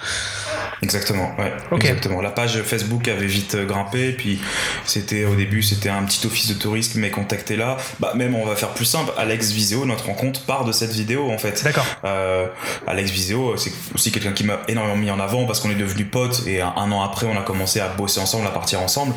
Exactement, ouais. Exactement. La page Facebook avait vite grimpé, puis c'était au début, c'était un petit office de tourisme, mais contacté là. Bah, même, on va faire plus simple. Alex Viseo, notre rencontre part de cette vidéo, en fait. D'accord. Euh, Alex Viseo, c'est aussi quelqu'un qui m'a énormément mis en avant parce qu'on est devenu potes et un, an après, on a commencé à bosser ensemble, à partir ensemble.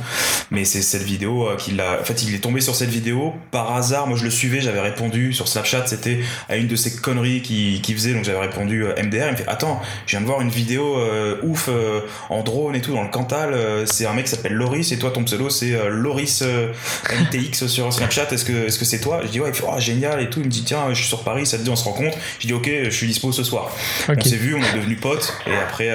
Mais c'est cette vidéo euh, qu'il a. En fait, il est tombé sur cette vidéo par hasard. Moi, je le suivais, j'avais répondu sur Snapchat, c'était à une de ces conneries qu'il qui faisait, donc j'avais répondu euh, MDR. Il me fait Attends, je viens de voir une vidéo ouf euh, en drone et tout dans le Cantal. Euh, c'est un mec qui s'appelle Loris et toi ton pseudo c'est Loris MTX sur Snapchat. Est-ce que est-ce que c'est toi? Je dis ouais, il fait oh, génial et tout. Il me dit tiens, je suis sur Paris, ça te dit on se rencontre. Je dis ok, je suis dispo ce soir. On s'est vu, on est devenus potes et après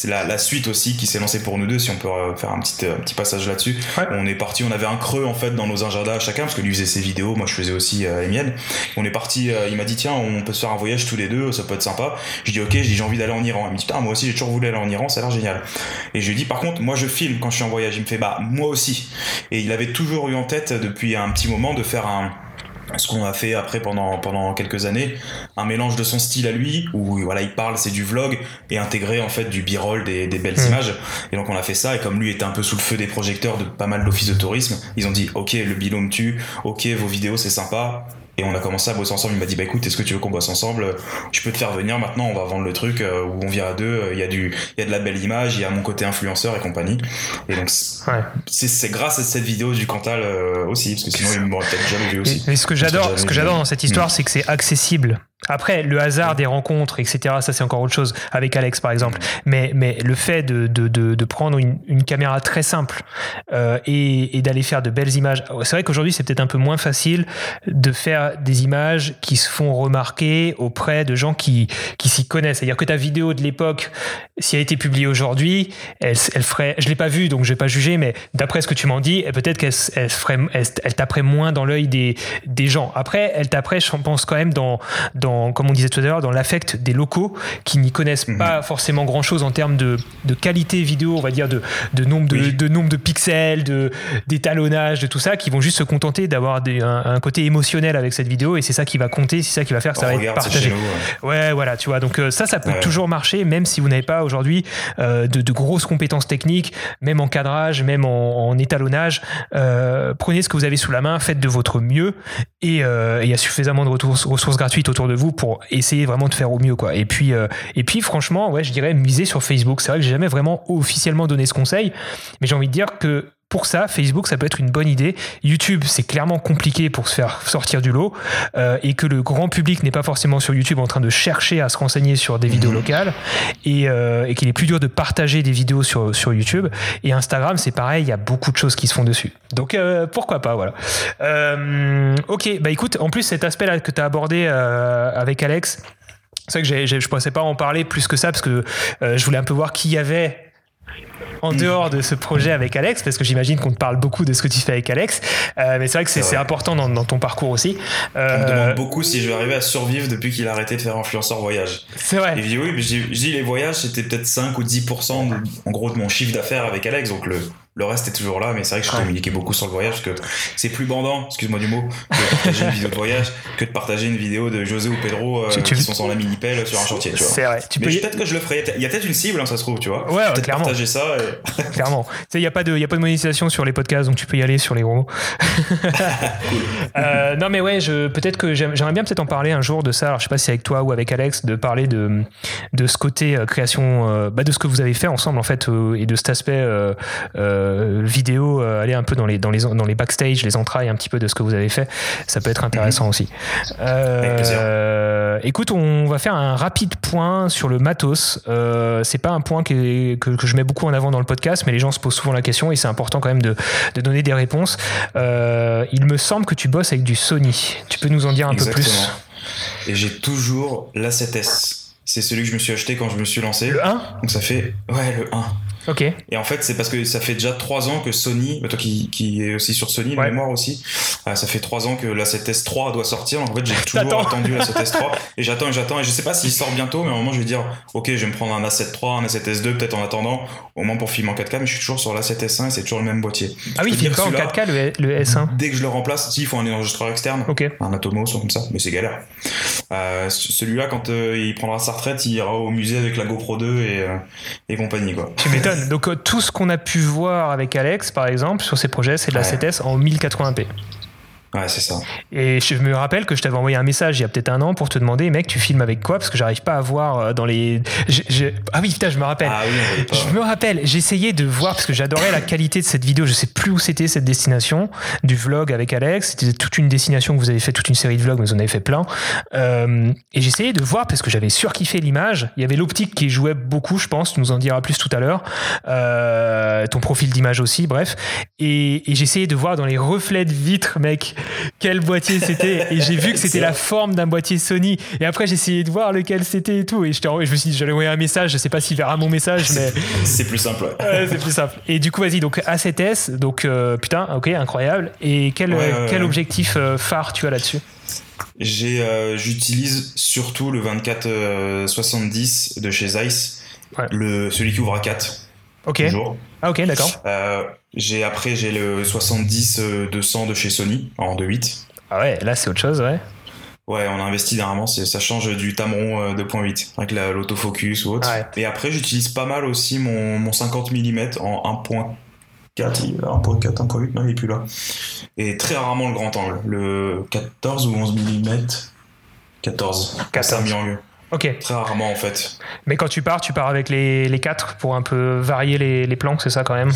c'est la, la, suite aussi qui s'est lancée pour nous deux. Si on peut faire un petit un petit passage là-dessus. On est parti, on avait un creux en fait dans nos agendas chacun parce que lui faisait ses vidéos, moi je faisais aussi les miennes. On est parti, il m'a dit tiens, on peut se faire un voyage tous les deux, ça peut être sympa. Je dis ok, j'ai envie d'aller en Iran. Il me dit putain moi aussi j'ai toujours voulu aller en Iran, ça a l'air génial. Et je lui dis par contre, moi je filme quand je suis en voyage. Il me fait bah moi aussi. Et il avait toujours eu en tête depuis un petit moment de faire un ce qu'on a fait après pendant pendant quelques années. Un mélange de son style à lui où voilà il parle c'est du vlog et intégrer en fait du b-roll des, belles mmh. images. Et donc on a fait ça et comme lui était un peu sous le feu des projecteurs de pas mal d'offices de tourisme ils ont dit ok le me tue. Ok vos vidéos c'est sympa et on a commencé à bosser ensemble. Il m'a dit bah écoute, est-ce que tu veux qu'on bosse ensemble? Je peux te faire venir maintenant. On va vendre le truc euh, où on vient à deux. Il y a du, il y a de la belle image. Il y a mon côté influenceur et compagnie. Et donc c'est grâce à cette vidéo du Cantal euh, aussi, parce que sinon il m'aurait peut-être jamais vu aussi. Et, ce que j'adore, ce que j'adore dans cette histoire, mm. c'est que c'est accessible après, le hasard des rencontres, etc., ça c'est encore autre chose, avec Alex par exemple. Mais, mais le fait de, de, de, prendre une, une, caméra très simple euh, et, et d'aller faire de belles images, c'est vrai qu'aujourd'hui c'est peut-être un peu moins facile de faire des images qui se font remarquer auprès de gens qui, qui s'y connaissent. C'est-à-dire que ta vidéo de l'époque, si elle a été publiée aujourd'hui, elle, elle ferait, je l'ai pas vue donc je vais pas juger, mais d'après ce que tu m'en dis, peut-être qu'elle elle ferait, elle, elle taperait moins dans l'œil des, des gens. Après, elle taperait, je pense quand même dans, dans comme on disait tout à l'heure, dans l'affect des locaux qui n'y connaissent mhm. pas forcément grand chose en termes de, qualité vidéo, on va dire, de, nombre, de, nombre de pixels, de, d'étalonnage, de tout ça, qui vont juste se contenter d'avoir un, côté émotionnel avec cette vidéo et c'est ça qui va compter, c'est ça qui va faire que ça va être partagé. ouais. voilà, tu vois. Donc euh, ça, ça peut toujours marcher, même si vous n'avez pas aujourd'hui euh, de, grosses compétences techniques, même en cadrage, même en, étalonnage. Euh, prenez ce que vous avez sous la main, faites de votre mieux et il y a suffisamment de ressources gratuites autour de vous pour essayer vraiment de faire au mieux quoi. Et puis euh, et puis franchement, ouais, je dirais miser sur Facebook. C'est vrai que j'ai jamais vraiment officiellement donné ce conseil, mais j'ai envie de dire que pour ça, Facebook, ça peut être une bonne idée. YouTube, c'est clairement compliqué pour se faire sortir du lot euh, et que le grand public n'est pas forcément sur YouTube en train de chercher à se renseigner sur des vidéos mhm. locales euh, et, qu'il est plus dur de partager des vidéos sur, sur YouTube. Et Instagram, c'est pareil, il y a beaucoup de choses qui se font dessus. Donc pourquoi pas, voilà. ok, bah écoute, en plus cet aspect-là que tu as abordé avec Alex, c'est vrai que je ne pensais pas en parler plus que ça parce que je voulais un peu voir qui y avait en dehors de ce projet avec Alex, parce que j'imagine qu'on te parle beaucoup de ce que tu fais avec Alex, euh, mais c'est vrai que c'est important dans, ton parcours aussi. Euh, On me demande beaucoup si je vais arriver à survivre depuis qu'il a arrêté de faire influenceur voyage. C'est vrai. Et je dis oui, mais je dis les voyages, c'était peut-être 5 ou 10% en gros de mon chiffre d'affaires avec Alex, donc le, le reste est toujours là, mais c'est vrai que je communiquais beaucoup sur le voyage parce que c'est plus bandant, excuse-moi du mot, de partager une vidéo de voyage que de partager une vidéo de José ou Pedro euh, qui sont sans la mini-pelle sur un chantier, tu vois. C'est vrai. Tu mais peut-être que je le ferai. Il y a peut-être une cible, hein, ça se trouve, tu vois. Ouais, peut-être clairement. partager ça. <laughs> clairement. Tu sais, il n'y a, pas de, y a pas de monétisation sur les podcasts, donc tu peux y aller sur les gros. <laughs> <laughs> euh, non, mais ouais, je, peut-être que j'aimerais bien peut-être en parler un jour de ça. Alors, je sais pas si avec toi ou avec Alex, de parler de, de ce côté euh, création, euh, bah, de ce que vous avez fait ensemble, en fait, et de cet aspect vidéo euh, aller un peu dans les, dans, les, dans les backstage, les entrailles un petit peu de ce que vous avez fait. Ça peut être intéressant mhm. aussi. Euh, écoute, on va faire un rapide point sur le matos. Euh, c'est pas un point que, que, je mets beaucoup en avant dans le podcast, mais les gens se posent souvent la question et c'est important quand même de, de donner des réponses. il me semble que tu bosses avec du Sony. Tu peux nous en dire un peu plus? Et j'ai toujours la 7S. C'est celui que je me suis acheté quand je me suis lancé. Le 1 Donc ça fait. Ouais, le 1. Ok. Et en fait, c'est parce que ça fait déjà trois ans que Sony, bah, toi qui, qui est aussi sur Sony, Ouais. mémoire aussi, euh, ça fait trois ans que la 7S 3 doit sortir. En fait, j'ai <laughs> toujours attendu la 7S 3 <laughs> et j'attends et j'attends et je sais pas s'il sort bientôt, mais à un moment je vais dire, ok, je vais me prendre un A7 III, un A7S 2 peut-être en attendant, au moins pour filmer en 4K, mais je suis toujours sur la 7S 1 et c'est toujours le même boîtier. Ah oui, il filme pas en celui-là, 4K le, le S1. Dès que je le remplace, si, il faut un enregistreur externe. Un Atomos ou comme ça, mais c'est galère. Euh, Celui-là, quand euh, il prendra sa retraite, il ira au musée avec la GoPro 2 et, euh, et compagnie, quoi. Tu m'étonnes. Donc euh, tout ce qu'on a pu voir avec Alex, par exemple, sur ses projets, c'est de la Ouais. 7S en 1080p. Ouais, c'est ça. Et je me rappelle que je t'avais envoyé un message il y a peut-être un an pour te demander, mec, tu filmes avec quoi? Parce que j'arrive pas à voir euh, dans les. je- je- Ah oui, putain, je me rappelle. Ah oui. Je me rappelle, j'essayais de voir parce que j'adorais la qualité de cette vidéo. Je sais plus où c'était cette destination du vlog avec Alex. C'était toute une destination que vous avez fait, toute une série de vlogs, mais vous en avez fait plein. Euh, et j'essayais de voir parce que j'avais surkiffé l'image. Il y avait l'optique qui jouait beaucoup, je pense. Tu nous en diras plus tout à l'heure. Euh, ton profil d'image aussi, bref. Et, et j'essayais de voir dans les reflets de vitres, mec, quel boîtier c'était. Et j'ai vu que c'était la forme d'un boîtier Sony. Et après, j'essayais de voir lequel c'était et tout. Et je, je me suis dit, j'allais envoyer un message. Je sais pas s'il verra mon message, mais. C'est plus simple. ouais. C'est plus simple. Et du coup, vas-y, donc A7S, donc euh, putain, ok, incroyable. Et quel, Ouais, quel objectif euh, phare tu as là-dessus? J'ai, euh, j'utilise surtout le 24-70 de chez Zeiss, le, celui qui ouvre à 4, Ok. toujours. Ah, ok, d'accord. Euh, j'ai, après, j'ai le 70-200 de chez Sony, en 2.8. Ah ouais, là, c'est autre chose, ouais. Ouais, on a investi dernièrement, ça change du Tamron euh, 2.8 avec la- l'autofocus ou autre. Ouais. Et après, j'utilise pas mal aussi mon, mon 50 mm en 1.4, il- 1.4, 1.8, non, il est plus là. Et très rarement le grand angle, le 14 ou 11 mm 14. 14. Ça. Ok. Très rarement en fait. Mais quand tu pars, tu pars avec les, les 4 pour un peu varier les, les plans, c'est ça quand même?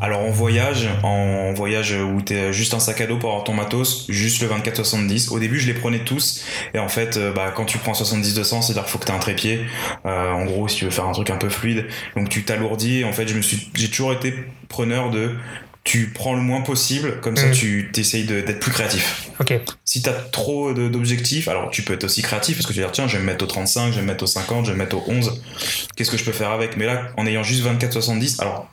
Alors en voyage, en voyage où t'es juste un sac à dos pour avoir ton matos, juste le 24-70. Au début, je les prenais tous. Et en fait, euh, bah, quand tu prends 70-200, c'est-à-dire qu'il faut que t'aies un trépied. Euh, en gros, si tu veux faire un truc un peu fluide. Donc tu t'alourdis. En fait, je me suis, j'ai toujours été preneur de tu prends le moins possible, comme ça Mhm. tu t'essayes d'être plus créatif. Ok. Si t'as trop d'objectifs, alors tu peux être aussi créatif parce que tu vas dire tiens, je vais me mettre au 35, je vais me mettre au 50, je vais me mettre au 11. Qu'est-ce que je peux faire avec? Mais là, en ayant juste 24-70, alors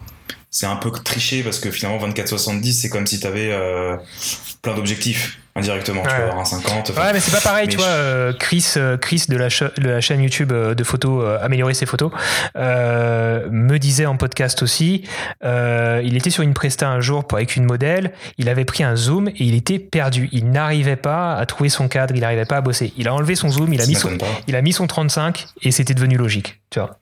c'est un peu triché parce que finalement 24-70, c'est comme si t'avais euh, plein d'objectifs indirectement. Tu peux avoir un 50. enfin, Ouais, mais c'est pas pareil, tu vois. euh, Chris, euh, Chris de la, cha- de la chaîne YouTube de photos, euh, améliorer ses photos, me disait en podcast aussi. il était sur une presta un jour pour avec une modèle. Il avait pris un zoom et il était perdu. Il n'arrivait pas à trouver son cadre. Il n'arrivait pas à bosser. Il a enlevé son zoom. Il a mis son, pas. il a mis son 35 et c'était devenu logique, tu vois.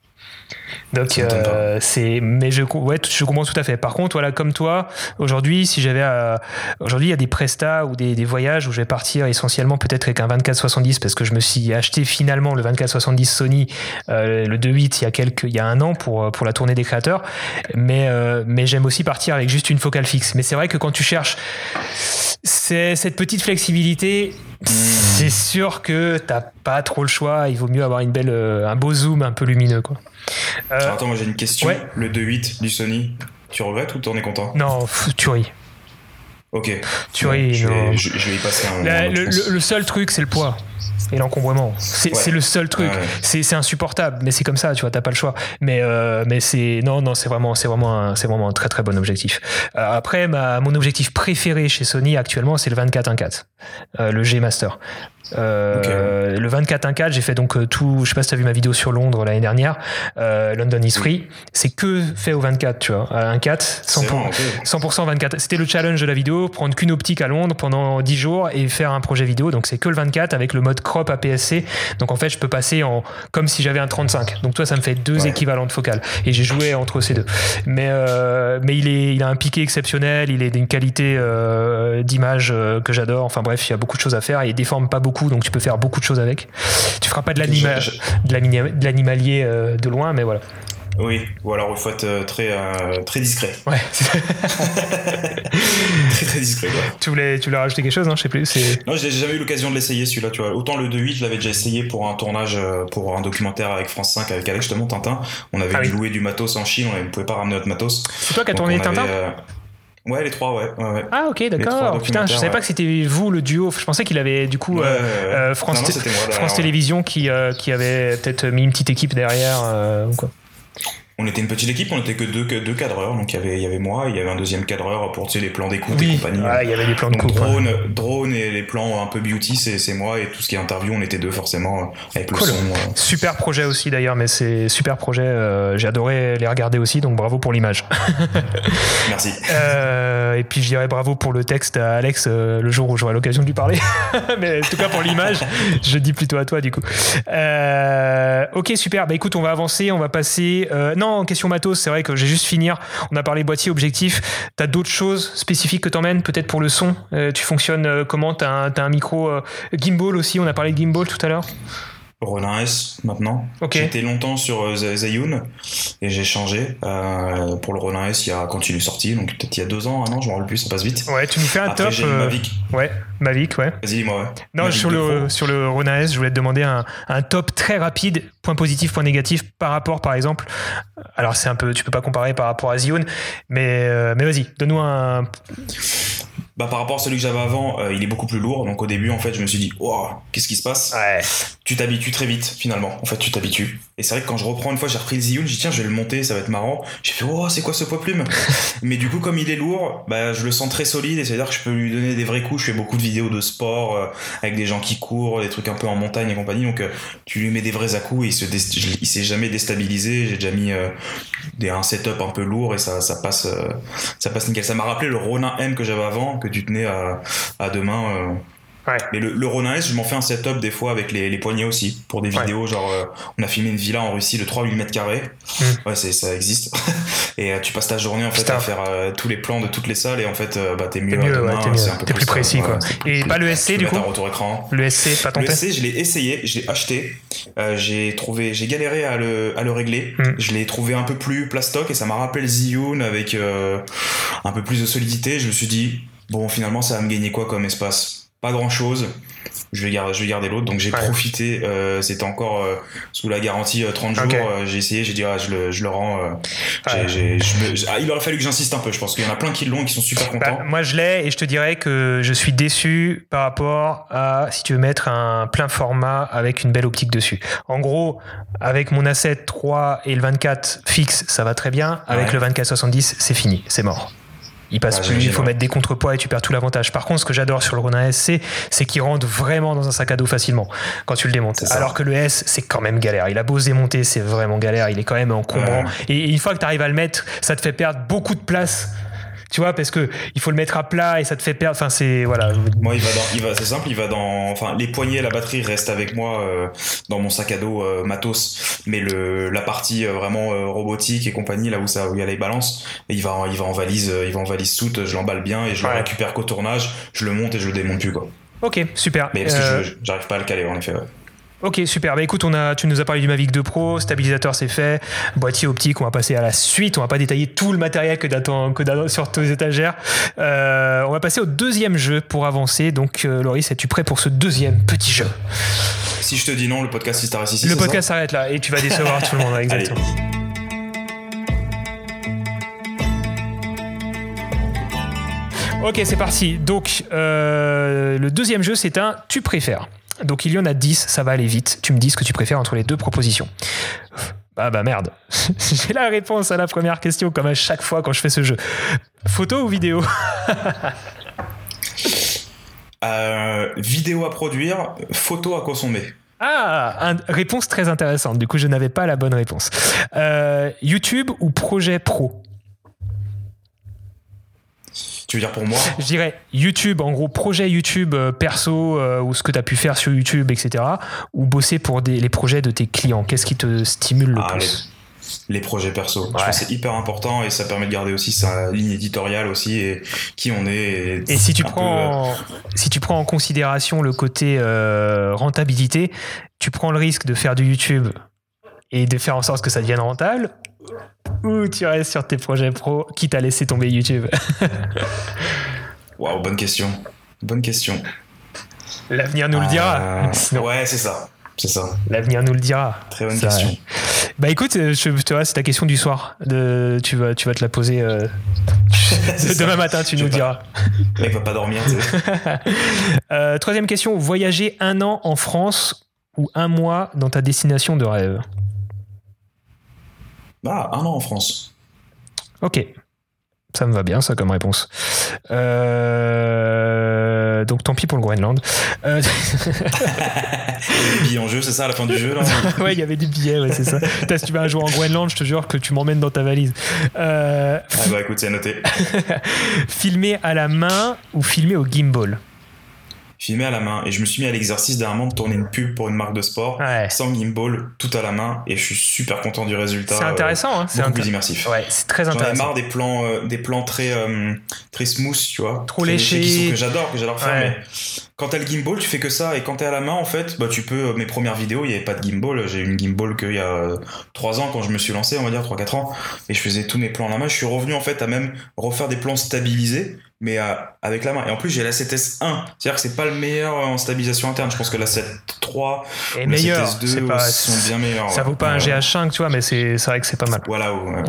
Donc euh, c'est mais je ouais, je comprends tout à fait. Par contre voilà comme toi aujourd'hui si j'avais à- aujourd'hui il y a des prestats ou des, des voyages où je vais partir essentiellement peut-être avec un 24-70 parce que je me suis acheté finalement le 24-70 Sony euh, le 2.8 il y a quelques il y a un an pour pour la tournée des créateurs mais euh, mais j'aime aussi partir avec juste une focale fixe. Mais c'est vrai que quand tu cherches c'est cette petite flexibilité c'est sûr que t'as pas trop le choix. Il vaut mieux avoir une belle, euh, un beau zoom un peu lumineux, quoi. Euh, Alors, attends, moi j'ai une question. ouais. Le 2.8 du Sony, tu regrettes ou t'en es content? Non, pff, tuerie. Ok. Je, non. vais, je, je vais y passer un moment. La- le, pense. le- le seul truc, c'est le poids et l'encombrement. C'est Ouais. le seul truc. Ouais. C'est c'est insupportable, mais c'est comme ça, tu vois, t'as pas le choix. Mais, euh, mais c'est non, non, c'est vraiment, c'est vraiment, c'est vraiment un très très bon objectif. Euh, après, ma, mon objectif préféré chez Sony actuellement, c'est le 24-1.4, euh, le G Master. Euh, Le 24-1.4, j'ai fait donc euh, tout. Je sais pas si t'as vu ma vidéo sur Londres l'année dernière. euh, London is free. C'est que fait au 24, tu vois. À 1.4, C'est 100%, vraiment, ok. 100% 24. C'était le challenge de la vidéo, prendre qu'une optique à Londres pendant 10 jours et faire un projet vidéo. Donc c'est que le 24 avec le mode crop APS-C. Donc en fait, je peux passer en comme si j'avais un 35. Donc toi, ça me fait deux Ouais. équivalents de focale. Et j'ai joué entre ces deux. Mais euh, mais il est il a un piqué exceptionnel. Il est d'une qualité euh, d'image euh, que j'adore. Enfin bref, il y a beaucoup de choses à faire. Et il déforme pas beaucoup, donc tu peux faire beaucoup de choses avec. Tu feras pas de l'anima- Je- je- de l'animalier euh, de loin, mais voilà. Oui, ou alors il faut être euh, très, euh, très discret. Ouais. <laughs> Très très discret tu voulais tu voulais rajouter quelque chose, non Je sais plus. C'est Non, j'ai jamais eu l'occasion de l'essayer celui-là, tu vois. Autant le 2.8, je l'avais déjà essayé pour un tournage, pour un documentaire avec France 5, avec Alex, justement, Tintin. On avait Ah dû oui. louer du matos en Chine, on ne pouvait pas ramener notre matos. c'est toi qui as tourné Tintin avait, euh, Ouais, les trois, ouais. ouais, ouais. Ah ok d'accord. Putain, je savais pas que c'était vous le duo. Je pensais qu'il avait du coup euh, France, Non, non, France. Télévisions qui, euh, qui avait peut-être mis une petite équipe derrière. euh, ou quoi. On était une petite équipe, on était que deux, que deux cadreurs. Donc il y avait, il y avait moi, il y avait un deuxième cadreur pour tu sais, les plans d'écoute et compagnie. Ouais, il y avait des plans de coupe. drone, drone et les plans un peu beauty, c'est moi. Et tout ce qui est interview, on était deux forcément euh, avec le Cool. son. euh. Super projet aussi d'ailleurs, mais c'est super projet. euh, J'ai adoré les regarder aussi, donc bravo pour l'image. <laughs> Merci. Euh, et puis je dirais bravo pour le texte à Alex le jour où j'aurai l'occasion de lui parler. <laughs> Mais en tout cas pour l'image, je dis plutôt à toi du coup. Ok super. Bah écoute, on va avancer, on va passer. euh, non, question matos, c'est vrai que j'ai juste finir. On a parlé boîtier objectif. T'as d'autres choses spécifiques que t'emmènes peut-être pour le son? Euh, tu fonctionnes euh, comment? T'as un, t'as un micro euh, gimbal aussi. On a parlé de gimbal tout à l'heure. Ronin S maintenant. J'étais longtemps sur euh, Z- Zhiyun et j'ai changé euh, pour le Ronin S il y a, quand il est sorti, donc peut-être il y a deux ans, un an, je me rappelle plus, ça passe vite. Ouais, tu nous fais un Après top. j'ai euh, Mavic. Ouais, Mavic, ouais. Vas-y, dis-moi, ouais. Non, Mavic sur 2 le, Pro. sur le Rona S, je voulais te demander un, un top très rapide, point positif, point négatif, par rapport, par exemple. Alors, c'est un peu, tu peux pas comparer par rapport à Zion, mais, mais vas-y, donne-nous un. Bah, par rapport à celui que j'avais avant, euh, il est beaucoup plus lourd. Donc au début, en fait, je me suis dit, wow, qu'est-ce qui se passe Ouais. Tu t'habitues très vite, finalement. En fait, tu t'habitues. Et c'est vrai que quand je reprends une fois, j'ai repris le Ziyun, j'ai dit, tiens, je vais le monter, ça va être marrant. J'ai fait, oh, c'est quoi ce poids plume <laughs> Mais du coup, comme il est lourd, bah, je le sens très solide et c'est-à-dire que je peux lui donner des vrais coups. Je fais beaucoup de vidéos de sport euh, avec des gens qui courent, des trucs un peu en montagne et compagnie. Donc, euh, tu lui mets des vrais à-coups et il se dé- il s'est jamais déstabilisé. J'ai déjà mis des, un setup un peu lourd et ça, ça passe, ça passe nickel. Ça m'a rappelé le Ronin M que j'avais avant, que tu tenais à, à deux mains. euh. Ouais. Mais le, le Ronin S, je m'en fais un setup des fois avec les, les poignets aussi, pour des Ouais. vidéos, genre euh, on a filmé une villa en Russie de 3 mm carrés. Mm. Ouais, ça existe. <laughs> et euh, tu passes ta journée en fait Putain. à faire euh, tous les plans de toutes les salles et en fait bah, t'es mieux, T'es mieux, ouais, t'es mieux. c'est un peu T'es plus précis, quoi. Et pas le SC, du coup retour écran. Le SC, pas Le tenté SC, je l'ai essayé, je l'ai acheté. J'ai trouvé, j'ai galéré à le, à le régler. Mm. Je l'ai trouvé un peu plus plastoc et ça m'a rappelé le Zhiyun avec un peu plus de solidité. Je me suis dit, bon, finalement, ça va me gagner quoi comme espace? Pas grand chose. Je vais garder, je vais garder l'autre. Donc j'ai Ouais. profité. euh, C'était encore euh, sous la garantie euh, 30 jours. Ok. Euh, j'ai essayé, j'ai dit, ah, je, le, je le rends. j'ai- Ouais. j'ai- je me- j'ai- ah, il aurait fallu que j'insiste un peu. Je pense qu'il y en a plein qui l'ont et qui sont super contents. Bah, moi, je l'ai et je te dirais que je suis déçu par rapport à si tu veux mettre un plein format avec une belle optique dessus. En gros, avec mon Asset 3 et le 24 fixe, ça va très bien. Avec Ouais. le 24-70, c'est fini, c'est mort. Il passe Ah, plus, il faut mettre des contrepoids et tu perds tout l'avantage. Par contre, ce que j'adore sur le Ronin SC, c'est qu'il rentre vraiment dans un sac à dos facilement quand tu le démontes. Alors que le S, c'est quand même galère. Il a beau se démonter, c'est vraiment galère. Il est quand même encombrant. Ouais. Et une fois que tu arrives à le mettre, ça te fait perdre beaucoup de place. Tu vois, parce que il faut le mettre à plat et ça te fait perdre. Enfin, c'est voilà. Moi, il va dans, il va, c'est simple, il va dans, enfin, les poignées, la batterie restent avec moi euh, dans mon sac à dos euh, matos, mais le, la partie euh, vraiment euh, robotique et compagnie, là où ça, où il y a les balances, il va, en- il va en valise, euh, il va en valise soute, je l'emballe bien et je Ouais. le récupère qu'au tournage, je le monte et je le démonte plus quoi. Ok, super. Mais parce Euh, que je- j'arrive pas à le caler en effet. ouais. Ok, super. Bah écoute, on a, tu nous as parlé du Mavic 2 Pro, stabilisateur c'est fait, boîtier optique, on va passer à la suite. On va pas détailler tout le matériel que t'attends que sur tes étagères. Euh, on va passer au deuxième jeu pour avancer. Donc, euh, Loris, es-tu prêt pour ce deuxième petit jeu? Si je te dis non, le podcast s'arrête ici. Le podcast s'arrête là et tu vas décevoir tout le monde. Exactement. Ok, c'est parti. Donc, euh, le deuxième jeu, c'est un tu préfères. Donc, il y en a 10, ça va aller vite. Tu me dis ce que tu préfères entre les deux propositions. Ah bah merde. <laughs> J'ai la réponse à la première question, comme à chaque fois quand je fais ce jeu. Photo ou vidéo? <laughs> Euh, vidéo à produire, photo à consommer. Ah, un- réponse très intéressante. Du coup, je n'avais pas la bonne réponse. Euh, YouTube ou projet pro? Tu veux dire pour moi Je dirais YouTube, en gros, projet YouTube euh, perso euh, ou ce que tu as pu faire sur YouTube, etc. Ou bosser pour des, les projets de tes clients. Qu'est-ce qui te stimule le Ah, plus les projets perso. Je pense que c'est hyper important et ça permet de garder aussi sa ligne éditoriale aussi et qui on est. Et si tu, peu, prends, si tu prends en considération le côté euh, rentabilité, tu prends le risque de faire du YouTube et de faire en sorte que ça devienne rentable ou tu restes sur tes projets pro quitte à laisser tomber YouTube <laughs> euh, Waouh, bonne question. Bonne question. L'avenir nous le dira. Euh, Sinon, Ouais, c'est ça. C'est ça. L'avenir nous le dira. Très bonne Ça, question. Bah écoute, euh, je, tu vois, c'est ta question du soir. De, tu, vas, tu vas te la poser euh, <laughs> demain ça. matin, tu Je nous diras. Mais il va pas dormir. tu sais. <laughs> Euh, troisième question, voyager un an en France ou un mois dans ta destination de rêve? Ah, un an en France. Ok. Ça me va bien, ça, comme réponse. Euh, donc, tant pis pour le Groenland. Euh... <laughs> il y a des billets en jeu, c'est ça, à la fin du jeu là Ouais, il y avait des billets, ouais, c'est ça. si tu vas jouer en Groenland, je te jure que tu m'emmènes dans ta valise. Euh... Ah bah écoute, c'est noté. <laughs> filmer à la main ou filmer au gimbal? Filmé à la main. Et je me suis mis à l'exercice dernièrement de tourner une pub pour une marque de sport sans gimbal, tout à la main. Et je suis super content du résultat. C'est intéressant, hein. c'est beaucoup plus immersif. Ouais, c'est très intéressant. J'en ai marre des plans, euh, des plans très, euh, très smooth, tu vois. Trop léchés. Que j'adore, que j'adore faire. Mais quand t'as le gimbal, tu fais que ça. Et quand t'es à la main, en fait, bah, tu peux. Mes premières vidéos, il n'y avait pas de gimbal. J'ai eu une gimbal qu'il y a 3 ans quand je me suis lancé, on va dire 3-4 ans. Et je faisais tous mes plans à la main. Je suis revenu, en fait, à même refaire des plans stabilisés mais euh, avec la main. Et en plus, j'ai la 7S1. C'est-à-dire que c'est pas le meilleur en stabilisation interne. Je pense que la 7.3 et la 7S2 pas, sont bien meilleurs. Ça vaut pas un GH5, tu vois, mais c'est vrai que c'est pas mal. Voilà. Ouais.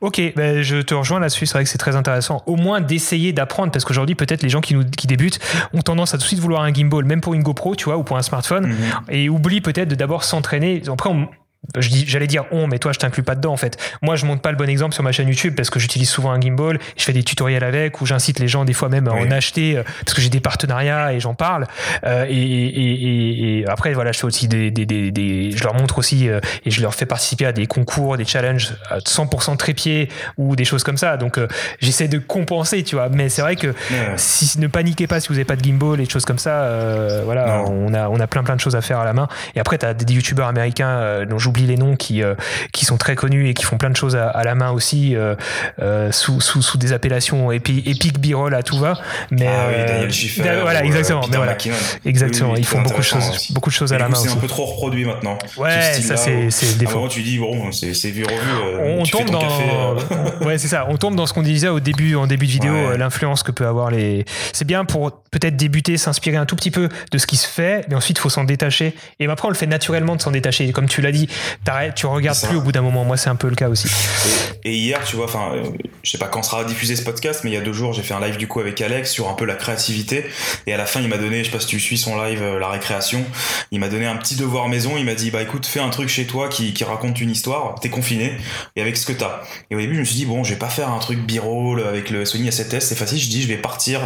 Ok, ben, je te rejoins là-dessus. C'est vrai que c'est très intéressant. Au moins d'essayer d'apprendre, parce qu'aujourd'hui, peut-être les gens qui, nous, qui débutent ont tendance à tout de suite vouloir un gimbal, même pour une GoPro, tu vois, ou pour un smartphone, mhm. et oublient peut-être de d'abord s'entraîner. Après, on, j'allais dire on, mais toi je t'inclus pas dedans en fait. Moi je montre pas le bon exemple sur ma chaîne YouTube parce que j'utilise souvent un gimbal, je fais des tutoriels avec ou j'incite les gens des fois même à en acheter euh, parce que j'ai des partenariats et j'en parle. Euh, et, et, et, après voilà, je fais aussi des, des, des, des, je leur montre aussi euh, et je leur fais participer à des concours, des challenges 100% trépied ou des choses comme ça. Donc j'essaie de compenser, tu vois. Mais c'est vrai que si ne paniquez pas si vous avez pas de gimbal et des choses comme ça, voilà, on a on a plein plein de choses à faire à la main. Et après tu as des youtubeurs américains dont j'oublie les noms qui, euh, qui sont très connus et qui font plein de choses à, la main aussi euh, euh, sous, sous, sous, des appellations épi, Epic B-roll à tout va. Mais, ah oui, Daniel Schiffer. Voilà, exactement. Mais voilà, exactement. ils font beaucoup de choses, beaucoup de choses à la main. C'est un peu trop reproduit maintenant. Ouais, ça c'est le défaut. tu dis bon, c'est vu revu. On tombe dans. <laughs> Ouais, c'est ça. On tombe dans ce qu'on disait au début, en début de vidéo, l'influence que peut avoir les. C'est bien pour peut-être débuter, s'inspirer un tout petit peu de ce qui se fait, mais ensuite il faut s'en détacher. Et après on le fait naturellement de s'en détacher. Comme tu l'as dit, tu regardes plus au bout d'un moment. Moi, c'est un peu le cas aussi. Et, hier, tu vois, enfin, euh, je sais pas quand sera diffusé ce podcast, mais il y a deux jours, j'ai fait un live du coup avec Alex sur un peu la créativité. Et à la fin, il m'a donné, je sais pas si tu suis son live, euh, la récréation, il m'a donné un petit devoir maison. Il m'a dit, bah écoute, fais un truc chez toi qui, qui raconte une histoire. T'es confiné et avec ce que t'as. Et au début, je me suis dit, bon, je vais pas faire un truc b-roll avec le Sony A7S, c'est facile. Je dis, je vais partir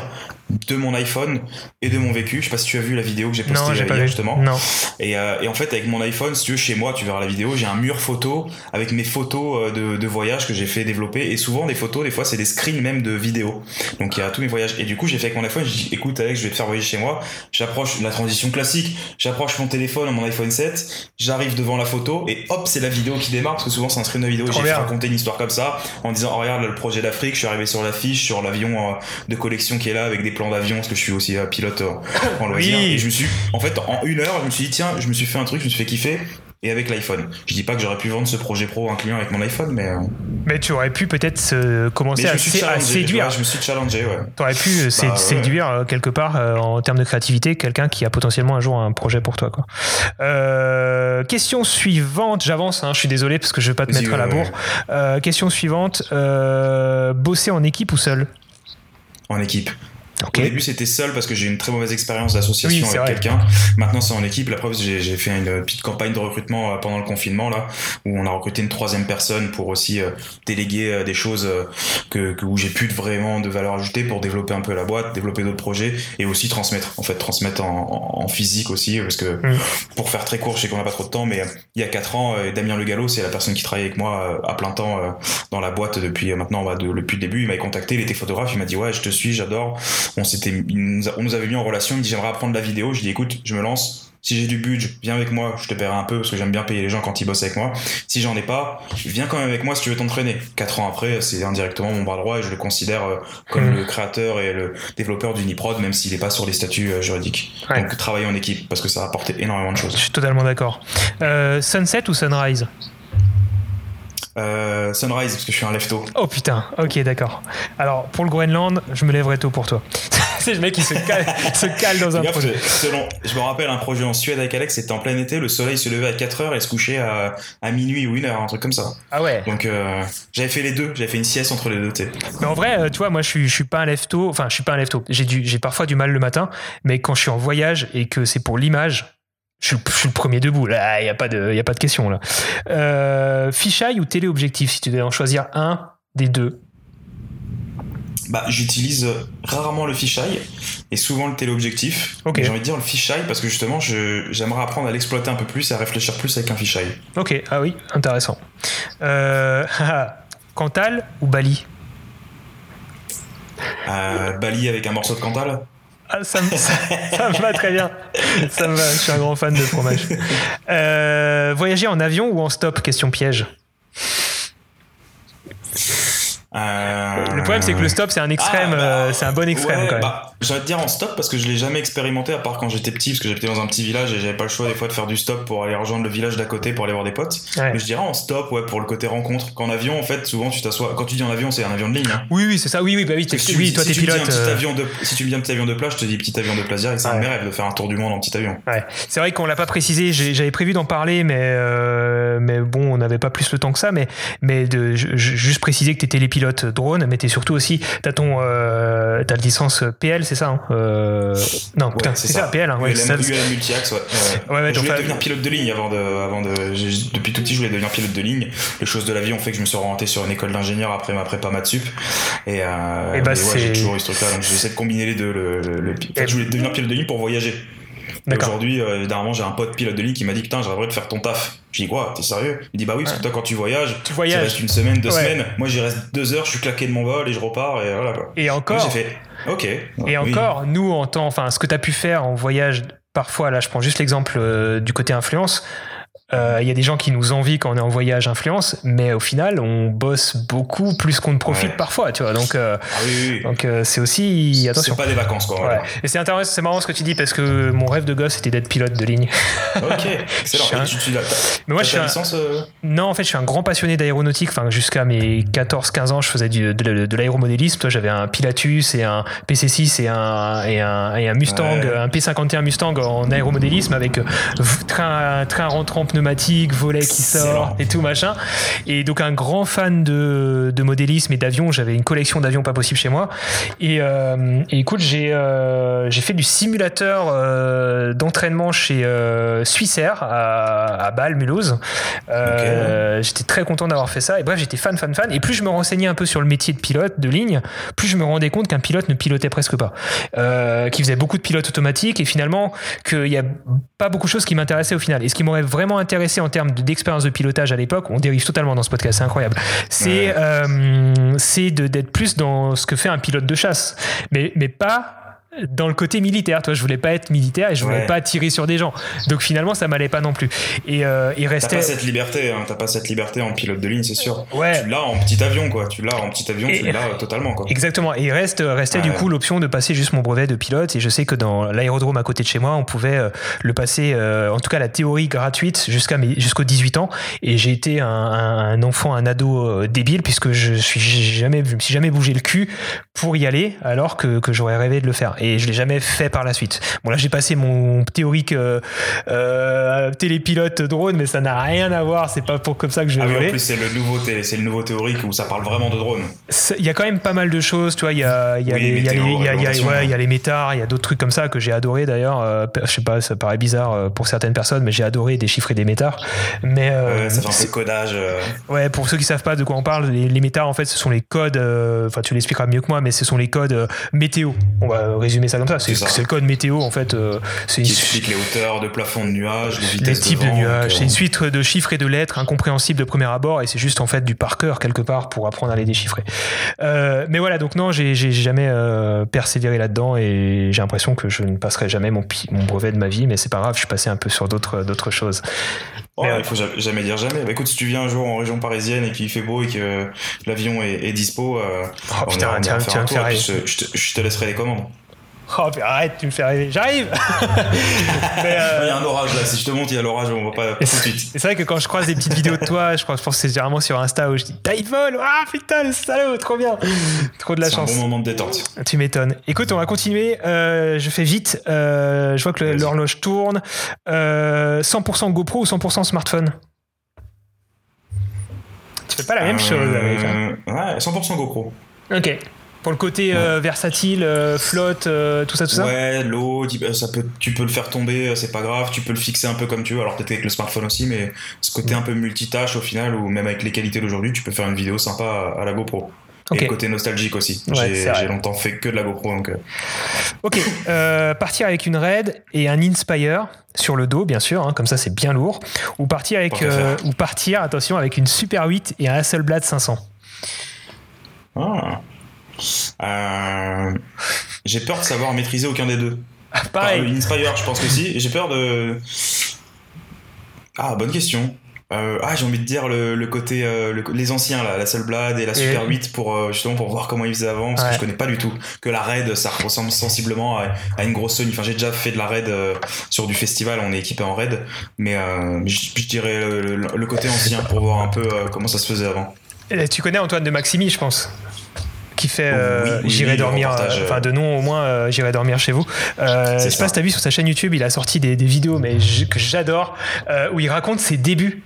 de mon iPhone et de mon vécu. Je sais pas si tu as vu la vidéo que j'ai postée hier, justement. Non. Et, euh, et, en fait, avec mon iPhone, si tu veux, chez moi, tu verras la vidéo, j'ai un mur photo avec mes photos euh, de, de voyage que j'ai fait développer. Et souvent, des photos, des fois, c'est des screens même de vidéos. Donc, il y a tous mes voyages. Et du coup, j'ai fait avec mon iPhone, j'ai dit, écoute, Alex, je vais te faire voyager chez moi. J'approche la transition classique. J'approche mon téléphone, mon iPhone 7. J'arrive devant la photo et hop, c'est la vidéo qui démarre parce que souvent, c'est un screen de vidéo. J'ai raconté une histoire comme ça en disant, oh, regarde, le projet d'Afrique, je suis arrivé sur l'affiche, sur l'avion euh, de collection qui est là avec des plans d'avion parce que je suis aussi euh, pilote en loisir. Et je me suis, en fait, en une heure, je me suis dit, tiens, je me suis fait un truc, je me suis fait kiffer et avec l'iPhone. Je dis pas que j'aurais pu vendre ce projet pro à un client avec mon iPhone, mais. Euh, mais tu aurais pu peut-être commencer à, séduire. je me suis challengé, ouais. Tu aurais pu bah, séduire euh, quelque part en termes de créativité quelqu'un qui a potentiellement un jour un projet pour toi. Quoi. question suivante, j'avance, hein, je suis désolé parce que je vais pas te mettre à la bourre. question suivante, bosser en équipe ou seul? En équipe. Au début, c'était seul parce que j'ai une très mauvaise expérience d'association avec quelqu'un. Maintenant, c'est en équipe. La preuve, j'ai fait une petite campagne de recrutement euh, pendant le confinement là, où on a recruté une troisième personne pour aussi euh, déléguer euh, des choses que, que où j'ai plus vraiment de valeur ajoutée pour développer un peu la boîte, développer d'autres projets et aussi transmettre. En fait, transmettre en, en, physique aussi, parce que mm. pour faire très court, je sais qu'on n'a pas trop de temps, mais il y a quatre ans, Damien Le Gallo, c'est la personne qui travaille avec moi à plein temps dans la boîte depuis maintenant, bah, depuis le début. Il m'a contacté, il était photographe, il m'a dit ouais, je te suis, j'adore on s'était, on nous avait mis en relation, il me dit j'aimerais apprendre la vidéo, je dis écoute, je me lance. Si j'ai du budget, viens avec moi, je te paierai un peu parce que j'aime bien payer les gens quand ils bossent avec moi. Si j'en ai pas, viens quand même avec moi si tu veux t'entraîner. Quatre ans après, c'est indirectement mon bras droit et je le considère euh, comme le créateur et le développeur d'Uniprod, même s'il n'est pas sur les statuts euh, juridiques. Donc travailler en équipe parce que ça a apporté énormément de choses. Je suis totalement d'accord. Euh, sunset ou sunrise? Euh, sunrise, parce que je suis un lefto. Oh putain, ok, d'accord. Alors, pour le Groenland, je me lèverai tôt pour toi. <laughs> c'est le mec qui se cale, <laughs> se cale dans un projet. Selon, je me rappelle un projet en Suède avec Alex, c'était en plein été, le soleil se levait à 4 heures et se couchait à, à minuit ou une heure, un truc comme ça. Ah ouais. Donc, euh, j'avais fait les deux, j'avais fait une sieste entre les deux, Mais en vrai, euh, tu vois, moi, je suis, je suis pas un lefto, enfin, je suis pas un lefto. J'ai, j'ai parfois du mal le matin, mais quand je suis en voyage et que c'est pour l'image, Je suis, le- je suis le premier debout, là, il n'y a, pas de- y a pas de question. là. Euh, fisheye ou téléobjectif, si tu devais en choisir un des deux? Bah, j'utilise rarement le fisheye et souvent le téléobjectif. Ok. Mais J'ai envie de dire le fisheye parce que justement, j'aimerais apprendre à l'exploiter un peu plus et à réfléchir plus avec un fisheye. Ok, ah oui, intéressant. Euh, <laughs> Cantal ou Bali? Euh, Bali avec un morceau de Cantal Ah, <laughs> ça, me, va très bien. Ça me va, je suis un grand fan de fromage. Euh, voyager en avion ou en stop Question piège. Euh, Le problème, c'est que le stop, c'est un extrême, Ah, bah, euh, c'est un bon extrême ouais, quand même. bah, de dire en stop parce que je l'ai jamais expérimenté à part quand j'étais petit parce que j'habitais dans un petit village et j'avais pas le choix des fois de faire du stop pour aller rejoindre le village d'à côté pour aller voir des potes. Ouais. Mais je dirais en stop ouais pour le côté rencontre. Qu'en avion en fait souvent tu t'assois. Quand tu dis en avion c'est un avion de ligne. Hein. Oui, oui, c'est ça. Oui, oui, bah oui, si oui toi, si t'es pilote. un petit euh, avion de, si tu me dis un petit avion de place, je te dis petit avion de place direct. C'est un mes rêves de faire un tour du monde en petit avion. Ouais, c'est vrai qu'on l'a pas précisé. J'avais prévu d'en parler, mais euh, mais bon, on n'avait pas plus le temps que ça. Mais mais de je- juste préciser que t'étais les pilotes drone, mais t'es surtout aussi t'as ton euh, t'as le licence PL, c'est ça hein Euh, Non, putain, c'est ça. PL. Hein, ouais, ULM, c'est ça. ULM multi-axe, ouais. ouais. Ouais, je voulais devenir pilote de ligne avant de, avant de, depuis tout petit, je voulais devenir pilote de ligne. Les choses de la vie ont fait que je me suis orienté sur une école d'ingénieur après ma prépa maths sup. Et, euh, Et bah, j'ai toujours eu ce truc-là, donc j'essaie de combiner les deux. Le, le- le- en fait, je voulais devenir pilote de ligne pour voyager. Aujourd'hui, euh, évidemment, j'ai un pote pilote de ligne qui m'a dit Putain, j'aimerais de faire ton taf. Je dis Quoi T'es sérieux? Il dit Bah oui, parce que toi, quand tu voyages, Tu voyages. restes une semaine, deux Ouais. semaines. Moi, j'y reste deux heures, je suis claqué de mon vol et je repars, et voilà quoi. Et encore. j'ai fait Ok. Et Oui. encore, nous, en temps, enfin, ce que tu as pu faire en voyage, parfois, là, je prends juste l'exemple euh, du côté influence. Euh, Il y a des gens qui nous envient quand on est en voyage influence, mais au final, on bosse beaucoup plus qu'on ne profite Ouais. parfois, tu vois. Donc, euh, Ah oui, oui, oui. donc euh, c'est aussi attention. C'est pas des vacances, quoi. Ouais. Et c'est intéressant, c'est marrant ce que tu dis parce que mon rêve de gosse c'était d'être pilote de ligne. Ok, <laughs> excellent. Un- Mais moi, je suis un- licence euh, Non, en fait, je suis un grand passionné d'aéronautique. Enfin, jusqu'à mes 14-15 ans, je faisais du- de, de l'aéromodélisme. Toi, j'avais un Pilatus et un PC6 et un, et un, et un Mustang, Ouais. un P51 Mustang en aéromodélisme avec euh, train, train rentrant pneumatique, volet qui sort et tout machin. Et donc, un grand fan de, de modélisme et d'avions. J'avais une collection d'avions pas possible chez moi. Et, euh, et écoute, j'ai euh, j'ai fait du simulateur euh, d'entraînement chez Swissair à, à Bâle, Mulhouse. J'étais très content d'avoir fait ça. Et bref, j'étais fan, fan, fan. Et plus je me renseignais un peu sur le métier de pilote de ligne, plus je me rendais compte qu'un pilote ne pilotait presque pas. Qu'il faisait beaucoup de pilotes automatiques et finalement qu'il n'y a pas beaucoup de choses qui m'intéressaient au final. Et ce qui m'aurait vraiment intéressé en termes de- d'expérience de pilotage à l'époque, on dérive totalement dans ce podcast, c'est incroyable. C'est Ouais. euh, d'être plus dans ce que fait un pilote de chasse, mais, mais pas dans le côté militaire. Toi, je voulais pas être militaire et je voulais Ouais. pas tirer sur des gens. Donc finalement, ça m'allait pas non plus. Et euh, il T'as restait. pas cette liberté, hein, t'as pas cette liberté en pilote de ligne, c'est sûr. Ouais. Tu l'as en petit avion, quoi. Tu l'as en petit avion, Et- tu l'as euh, totalement, quoi. Exactement. Et il reste, restait du coup l'option de passer juste mon brevet de pilote. Et je sais que dans l'aérodrome à côté de chez moi, on pouvait euh, le passer, euh, en tout cas la théorie gratuite jusqu'à mes- jusqu'aux 18 ans. Et j'ai été un, enfant, un ado euh, débile puisque je suis jamais, je me suis jamais bougé le cul pour y aller alors que, que j'aurais rêvé de le faire. Et je l'ai jamais fait par la suite. Bon là j'ai passé mon théorique euh, euh, télépilote drone, mais ça n'a rien à voir. C'est pas pour comme ça que je vais Ah oui, en plus, c'est le nouveau, c'est le nouveau théorique où ça parle vraiment de drone. Il y a quand même pas mal de choses, tu vois. Il y a, il y a Oui, les, il y a météo, les- il y a- il y a- réglementation, ouais, ouais. il y a les métards, il y a d'autres trucs comme ça que j'ai adoré d'ailleurs. Euh, je sais pas, ça paraît bizarre euh, pour certaines personnes, mais j'ai adoré déchiffrer des métards. Mais euh, ça fait un peu c'est- de codage. euh, ouais, pour ceux qui savent pas de quoi on parle, les, les métards en fait, ce sont les codes. Enfin, tu l'expliqueras mieux que moi, mais ce sont les codes météo. On va résumer ça comme ça. C'est le code météo en fait. euh, c'est qui une explique les hauteurs de plafond de nuages, les types de nuages. C'est euh, une suite de chiffres et de lettres incompréhensibles de premier abord et c'est juste en fait du par cœur quelque part pour apprendre à les déchiffrer. Euh, mais voilà, donc non, j'ai jamais euh, persévéré là-dedans et j'ai l'impression que je ne passerai jamais mon, mon brevet de ma vie, mais c'est pas grave, je suis passé un peu sur d'autres choses. Oh, euh, il faut jamais, dire jamais. Bah, écoute, si tu viens un jour en région parisienne et qu'il fait beau et que l'avion est, est dispo, euh, Oh on putain, ira- on je, je te, je te laisserai les commandes. Oh, mais arrête, tu me fais rêver. J'arrive <laughs> euh, Il y a un orage là, si je te montre, il y a l'orage, on va pas, pas tout de suite. C'est vrai que quand je croise des petites vidéos de toi, je crois je pense que c'est généralement sur Insta où je dis Dive Ah putain, le salaud, trop bien Trop de la C'est un chance. bon moment de détente. Tu m'étonnes. Écoute, on va continuer. Euh, je fais vite. Euh, je vois que l'horloge tourne. Euh, 100% GoPro ou 100% smartphone? Tu fais pas la même chose avec. hein. Ouais, 100% GoPro. Ok. Pour le côté versatile, flotte, tout ça, tout ça? Ouais, l'eau, ça peut, tu peux le faire tomber, c'est pas grave. Tu peux le fixer un peu comme tu veux. Alors peut-être avec le smartphone aussi, mais ce côté un peu multitâche au final, ou même avec les qualités d'aujourd'hui, tu peux faire une vidéo sympa à la GoPro. Et le côté nostalgique aussi. j'ai longtemps fait que de la GoPro. Donc... Euh. Ok, euh, partir avec une Red et un Inspire sur le dos, bien sûr, hein, comme ça c'est bien lourd. Ou partir, avec, euh, ou partir, attention, avec une Super 8 et un Hasselblad 500. Ah. J'ai peur de savoir maîtriser aucun des deux. Ah, pareil. Inspire, je pense que si. J'ai peur de. Ah, bonne question. Euh, ah, j'ai envie de dire le, côté euh, les anciens là, la Blade et la Super 8 pour euh, justement pour voir comment ils faisaient avant parce que je connais pas du tout. Que la Raid ça ressemble sensiblement à, une grosse Sony. Enfin, j'ai déjà fait de la Raid sur du festival, on est équipé en Raid, mais je, dirais le, côté ancien pour voir un peu comment ça se faisait avant. tu connais Antoine de Maximi, je pense? Qui fait J'irai dormir, enfin de nom au moins J'irai dormir chez vous. je sais pas si t'as vu sur sa chaîne YouTube, il a sorti des, vidéos mais que j'adore où il raconte ses débuts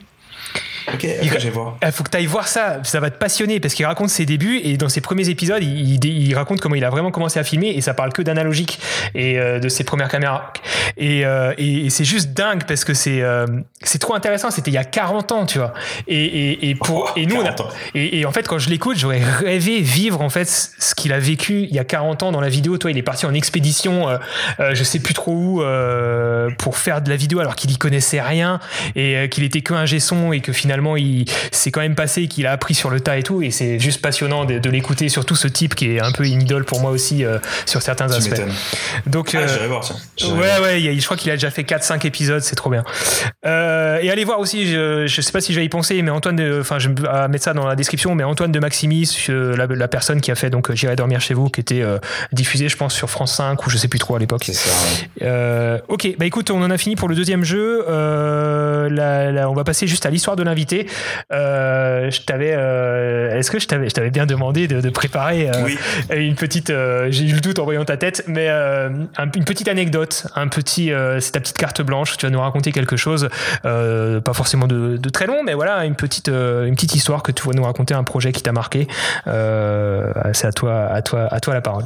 Ok, il, je. Il faut que tu ailles voir ça, ça va te passionner parce qu'il raconte ses débuts et dans ses premiers épisodes, il, raconte comment il a vraiment commencé à filmer et ça parle que d'analogique et euh, de ses premières caméras. Euh, et, et, c'est juste dingue parce que c'est euh, c'est trop intéressant. C'était il y a 40 ans, tu vois. Et, et pour oh, et nous, et, en fait, quand je l'écoute, j'aurais rêvé vivre en fait ce qu'il a vécu il y a 40 ans dans la vidéo. Toi, il est parti en expédition, je sais plus trop où, pour faire de la vidéo alors qu'il y connaissait rien et qu'il était que un son et que finalement il s'est quand même passé, qu'il a appris sur le tas et tout. Et c'est juste passionnant de, l'écouter, surtout ce type qui est un peu une idole pour moi aussi euh, sur certains aspects. Donc, ah, euh, voir ça. Ouais, ouais, je crois qu'il a déjà fait 4-5 épisodes, c'est trop bien. Euh, et allez voir aussi, je, je sais pas si je vais y penser, mais Antoine, de, enfin, je vais mettre ça dans la description, mais Antoine de Maximis, la, la personne qui a fait donc J'irai dormir chez vous, qui était diffusé, je pense, sur France 5 ou je sais plus trop à l'époque. C'est ça. ok, bah écoute, on en a fini pour le deuxième jeu. on va passer juste à l'histoire de l'invité. Euh, je t'avais, euh, est-ce que je t'avais, je t'avais bien demandé de, préparer euh, une petite, j'ai eu le doute en voyant ta tête, mais une petite anecdote, un petit, c'est ta petite carte blanche. Tu vas nous raconter quelque chose, pas forcément de, très long, mais voilà, une petite, une petite histoire que tu vas nous raconter, un projet qui t'a marqué. c'est à toi, à toi, à toi la parole.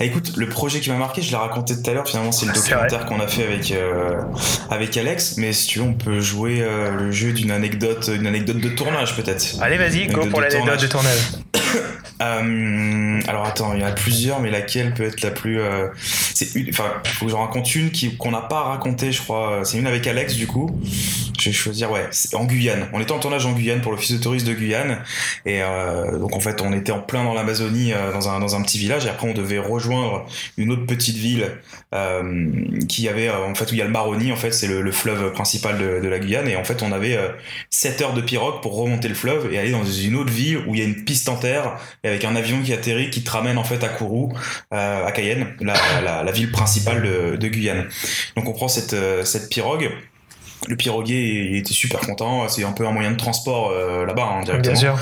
Ah, écoute, le projet qui m'a marqué, je l'ai raconté tout à l'heure, finalement c'est le documentaire qu'on a fait avec, euh, avec Alex, mais si tu veux on peut jouer euh, le jeu d'une anecdote, une anecdote de tournage peut-être. Allez vas-y, go pour l'anecdote de tournage. <coughs> Euh, alors attends, il y en a plusieurs, mais laquelle peut être la plus... c'est une, enfin, faut que j'en raconte une qu'on n'a pas racontée, je crois. C'est une avec Alex du coup. Je vais choisir, ouais, en Guyane. On était en tournage en Guyane pour l'office de tourisme de Guyane, et donc en fait on était en plein dans l'Amazonie, dans, un, dans un petit village, et après on devait rejoindre une autre petite ville euh, qui avait euh, en fait où il y a le Maroni en fait c'est le, fleuve principal de, la Guyane. Et en fait on avait 7 euh, heures de pirogue pour remonter le fleuve et aller dans une autre ville où il y a une piste en terre et avec un avion qui atterrit qui te ramène en fait à Kourou à Cayenne la, ville principale de, de, Guyane. Donc on prend cette, cette pirogue le piroguier était super content. C'est un peu un moyen de transport euh, là-bas hein, directement. Bien sûr.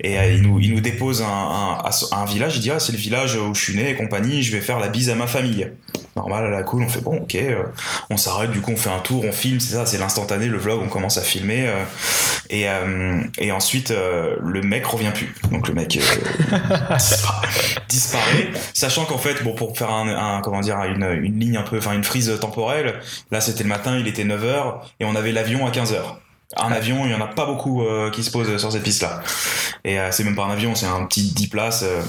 Et euh, il, nous, il nous dépose un, un, un village. Il dit ah c'est le village où je suis né et compagnie. Je vais faire la bise à ma famille. Normal à la cool. On fait bon ok. Euh, on s'arrête. Du coup on fait un tour. On filme. C'est ça. C'est l'instantané. Le vlog. On commence à filmer. et, et ensuite le mec revient plus. Donc le mec <laughs> disparaît. Sachant qu'en fait bon pour faire un, comment dire une, une ligne un peu enfin une frise temporelle. Là c'était le matin. Il était 9 h et on avait l'avion à 15h. Un avion, il y en a pas beaucoup euh, qui se posent sur cette piste-là. Et euh, c'est même pas un avion, c'est un petit 10 places. Euh.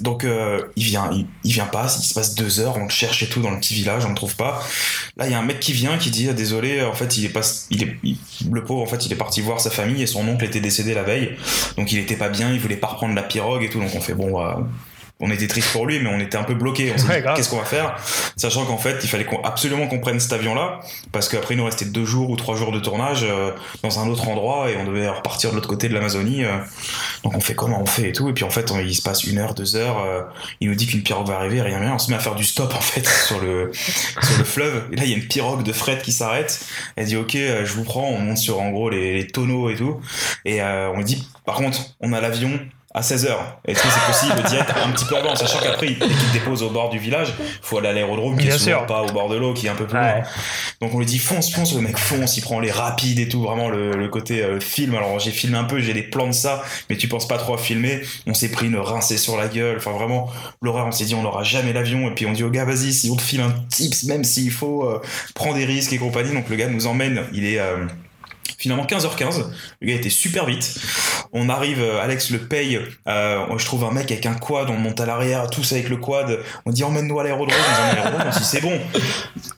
Donc il vient, il, vient pas, il se passe deux heures, on le cherche et tout dans le petit village, on le trouve pas. Là il y a un mec qui vient qui dit désolé, en fait il est pas, il est, le pauvre en fait il est parti voir sa famille et son oncle était décédé la veille, donc il était pas bien, il voulait pas reprendre la pirogue et tout, donc on fait bon on était triste pour lui, mais on était un peu bloqué. On s'est dit, qu'est-ce qu'on va faire? Sachant qu'en fait, il fallait absolument qu'on prenne cet avion-là, parce qu'après, il nous restait deux jours ou trois jours de tournage euh, dans un autre endroit, et on devait repartir de l'autre côté de l'Amazonie. Euh. donc on fait comment? On fait et tout. Et puis en fait, il se passe une heure, deux heures, euh, il nous dit qu'une pirogue va arriver, rien, rien. On se met à faire du stop en fait <laughs> sur le, sur le fleuve. Et là, il y a une pirogue de fret qui s'arrête. Elle dit, ok, je vous prends, on monte sur en gros les, tonneaux et tout. Et on dit, par contre, on a l'avion à 16h. Est-ce que c'est possible d'y être un petit peu avant, sachant qu'après, dès qu'il dépose au bord du village, faut aller à l'aérodrome qui est souvent pas au bord de l'eau, qui est un peu plus loin. Donc on lui dit fonce, fonce, le mec fonce, il prend les rapides et tout, vraiment le, côté euh, film. Alors j'ai filmé un peu, j'ai des plans de ça, mais tu penses pas trop à filmer. On s'est pris une rincée sur la gueule, enfin vraiment l'horreur, on s'est dit on n'aura jamais l'avion, et puis on dit au gars vas-y, si on te file un tips, même s'il faut, euh, prendre des risques et compagnie. Donc le gars nous emmène, il est... Euh, Finalement 15h15, le gars était super vite. On arrive, euh, Alex le paye. Euh, je trouve un mec avec un quad, on monte à l'arrière, tous avec le quad. On dit emmène-nous à l'aérodrome, on dit c'est bon.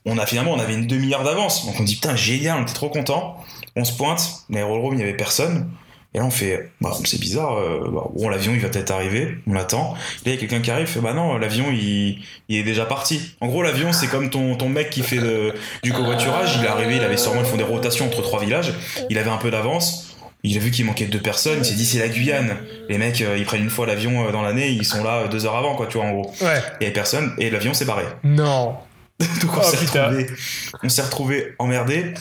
On a finalement on avait une demi-heure d'avance, donc on dit putain génial, on était trop content. On se pointe, l'aérodrome il y avait personne. Et là, on fait, bah, c'est bizarre, euh, bah, bon, l'avion, il va peut-être arriver, on l'attend. Là, il y a quelqu'un qui arrive, fait, bah non, l'avion, il, il, est déjà parti. En gros, l'avion, c'est comme ton, ton mec qui fait du covoiturage, il est arrivé, il avait sûrement, ils font des rotations entre trois villages, il avait un peu d'avance, il a vu qu'il manquait deux personnes, il s'est dit c'est la Guyane. Les mecs, euh, ils prennent une fois l'avion euh, dans l'année, ils sont là deux heures avant, quoi, tu vois, en gros. Ouais. Avait personne, et l'avion s'est barré. Non. <laughs> Donc on oh, s'est retrouvé, on s'est retrouvé emmerdé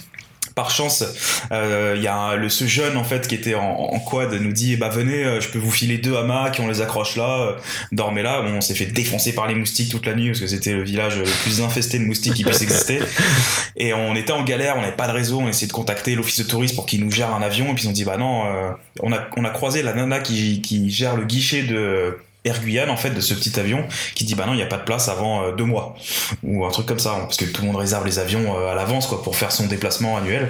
par chance, il euh, y a le, ce jeune en fait qui était en, quad nous dit bah venez, euh, je peux vous filer deux hamacs, on les accroche là, euh, dormez là. Bon, on s'est fait défoncer par les moustiques toute la nuit parce que c'était le village le plus infesté de moustiques qui puisse exister. <laughs> Et on était en galère, on n'avait pas de réseau, on essayait de contacter l'office de tourisme pour qu'il nous gère un avion et puis ils ont dit bah non, on a on a croisé la nana qui qui gère le guichet de Air Guyane en fait de ce petit avion qui dit bah non il n'y a pas de place avant euh, deux mois. Ou un truc comme ça parce que tout le monde réserve les avions euh, à l'avance quoi pour faire son déplacement annuel.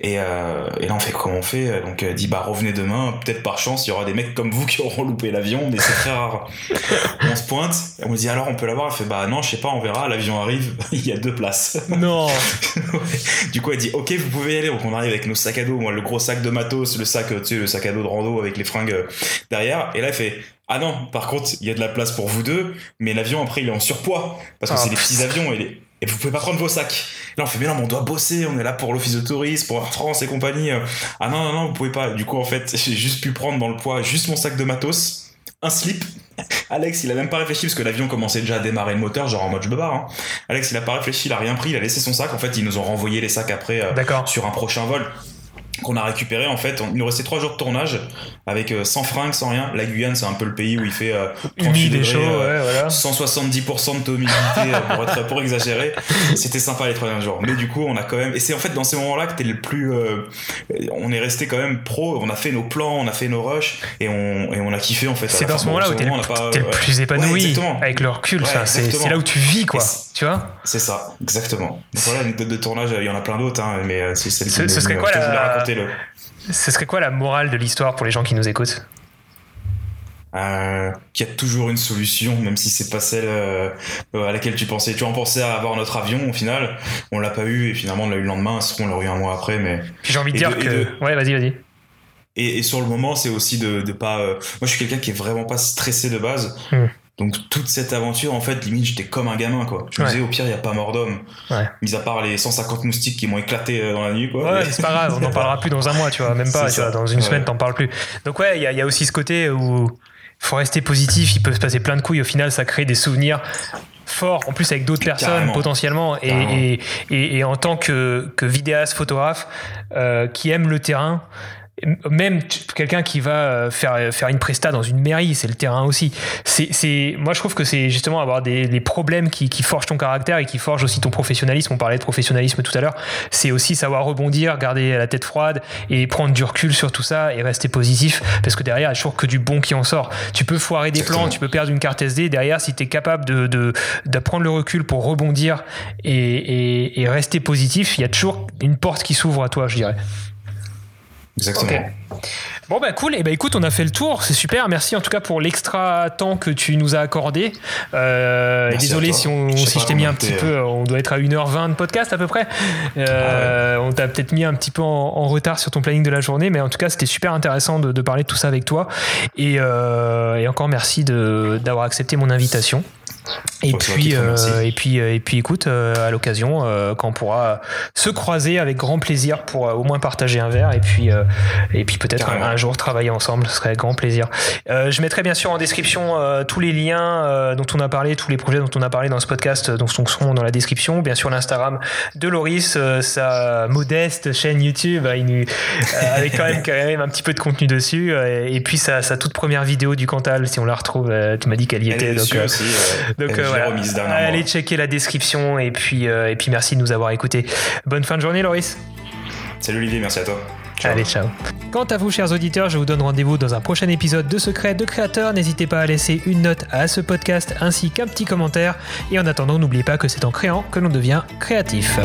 Et, euh, et là on fait comment on fait? Donc dit bah revenez demain. Peut-être par chance il y aura des mecs comme vous qui auront loupé l'avion mais c'est très rare. <laughs> On se pointe on dit alors on peut l'avoir? Elle fait bah non je sais pas on verra. L'avion arrive <laughs> il y a deux places. Non. <laughs> Du coup elle dit ok vous pouvez y aller. Donc on arrive avec nos sacs à dos. Moi le gros sac de matos le sac tu sais le sac à dos de rando avec les fringues derrière. Et là elle fait ah non, par contre, il y a de la place pour vous deux, mais l'avion après il est en surpoids parce que c'est des petits avions et, et, vous pouvez pas prendre vos sacs. Là on fait mais non, on doit bosser, on est là pour l'office de tourisme, pour Air France et compagnie. Ah non non non, vous pouvez pas. Du coup en fait, <laughs> j'ai juste pu prendre dans le poids juste mon sac de matos, un slip. <laughs> Alex, il a même pas réfléchi parce que l'avion commençait déjà à démarrer le moteur, genre en mode je me barre. Hein. Alex, il a pas réfléchi, il a rien pris, il a laissé son sac. En fait, ils nous ont renvoyé les sacs après euh, sur un prochain vol qu'on a récupéré en fait. Il nous restait trois jours de tournage avec euh, sans fringues, sans rien. La Guyane, c'est un peu le pays où il fait euh, 38 degrés, chaud, euh, 170% de taux d'humidité euh, pour être pour exagérer. C'était sympa les trois derniers jours. Mais du coup, on a quand même et c'est en fait dans ces moments-là que t'es le plus on est resté quand même pro, on a fait nos plans, on a fait nos rushs et on et on a kiffé en fait. C'est dans ce moment-là où t'es le, le, plus épanoui avec le recul, ça c'est là où tu vis quoi, tu vois C'est ça, exactement. Donc voilà, anecdote de tournage, il y en a plein d'autres hein, mais c'est celle ce, ce serait quoi la ce serait quoi la morale de l'histoire pour les gens qui nous écoutent euh, qu'il y a toujours une solution, même si c'est pas celle euh, à laquelle tu pensais. Tu en pensais à avoir notre avion au final, on l'a pas eu et finalement on l'a eu le lendemain. On l'a eu un mois après, mais. j'ai envie de dire que. Ouais, vas-y, vas-y. Et, sur le moment, c'est aussi de, de pas. Euh, moi, je suis quelqu'un qui est vraiment pas stressé de base. Hmm. Donc toute cette aventure, en fait, limite, j'étais comme un gamin, quoi. Je me disais, au pire, il n'y a pas mort d'homme. Ouais. Mis à part les 150 moustiques qui m'ont éclaté euh, dans la nuit, quoi. Ouais, c'est pas grave, on n'en parlera plus dans un mois, tu vois, même pas, tu vois, dans une semaine, t'en parles plus. Donc ouais, il y, y, a aussi ce côté où faut rester positif, il peut se passer plein de couilles, au final, ça crée des souvenirs forts, en plus avec d'autres personnes potentiellement, et, et, et, en tant que, que vidéaste, photographe, euh, qui aime le terrain, même quelqu'un qui va euh, faire, faire une presta dans une mairie, c'est le terrain aussi. C'est, moi, je trouve que c'est justement avoir des, problèmes qui, qui, forgent ton caractère et qui forgent aussi ton professionnalisme. On parlait de professionnalisme tout à l'heure. C'est aussi savoir rebondir, garder la tête froide et prendre du recul sur tout ça et rester positif parce que derrière, il n'y a toujours que du bon qui en sort. Tu peux foirer des plans, tu peux perdre une carte SD. Derrière, si tu es capable de, de, de, prendre le recul pour rebondir et, et, et rester positif, il y a toujours une porte qui s'ouvre à toi, je dirais. Exactement. Bon bah cool, et eh bah écoute on a fait le tour, c'est super, merci en tout cas pour l'extra temps que tu nous as accordé. Euh, désolé si, on, si je t'ai mis un petit peu, on doit être à 1h20 de podcast à peu près. Euh, ah on t'a peut-être mis un petit peu en, retard sur ton planning de la journée, mais en tout cas c'était super intéressant de, parler de tout ça avec toi. Et, euh, et encore merci d'avoir accepté mon invitation. Et puis, euh, et puis, euh, et puis, écoute, euh, à l'occasion, quand on pourra se croiser avec grand plaisir pour au moins partager un verre et puis, et puis peut-être un, jour travailler ensemble, ce serait avec grand plaisir. je mettrai bien sûr en description tous les liens dont on a parlé, tous les projets dont on a parlé dans ce podcast, donc seront dans la description. Bien sûr, l'Instagram de Loris, sa modeste chaîne YouTube, avec quand même, quand même un petit peu de contenu dessus, et, puis sa, sa, toute première vidéo du Cantal, si on la retrouve, tu m'as dit qu'elle y était. donc, aussi, donc Allez checker la description et puis, euh, et puis merci de nous avoir écoutés. Bonne fin de journée, Loris. Salut Olivier, merci à toi. Allez, ciao. Quant à vous, chers auditeurs, je vous donne rendez-vous dans un prochain épisode de Secret de Créateur. N'hésitez pas à laisser une note à ce podcast ainsi qu'un petit commentaire. Et en attendant, n'oubliez pas que c'est en créant que l'on devient créatif.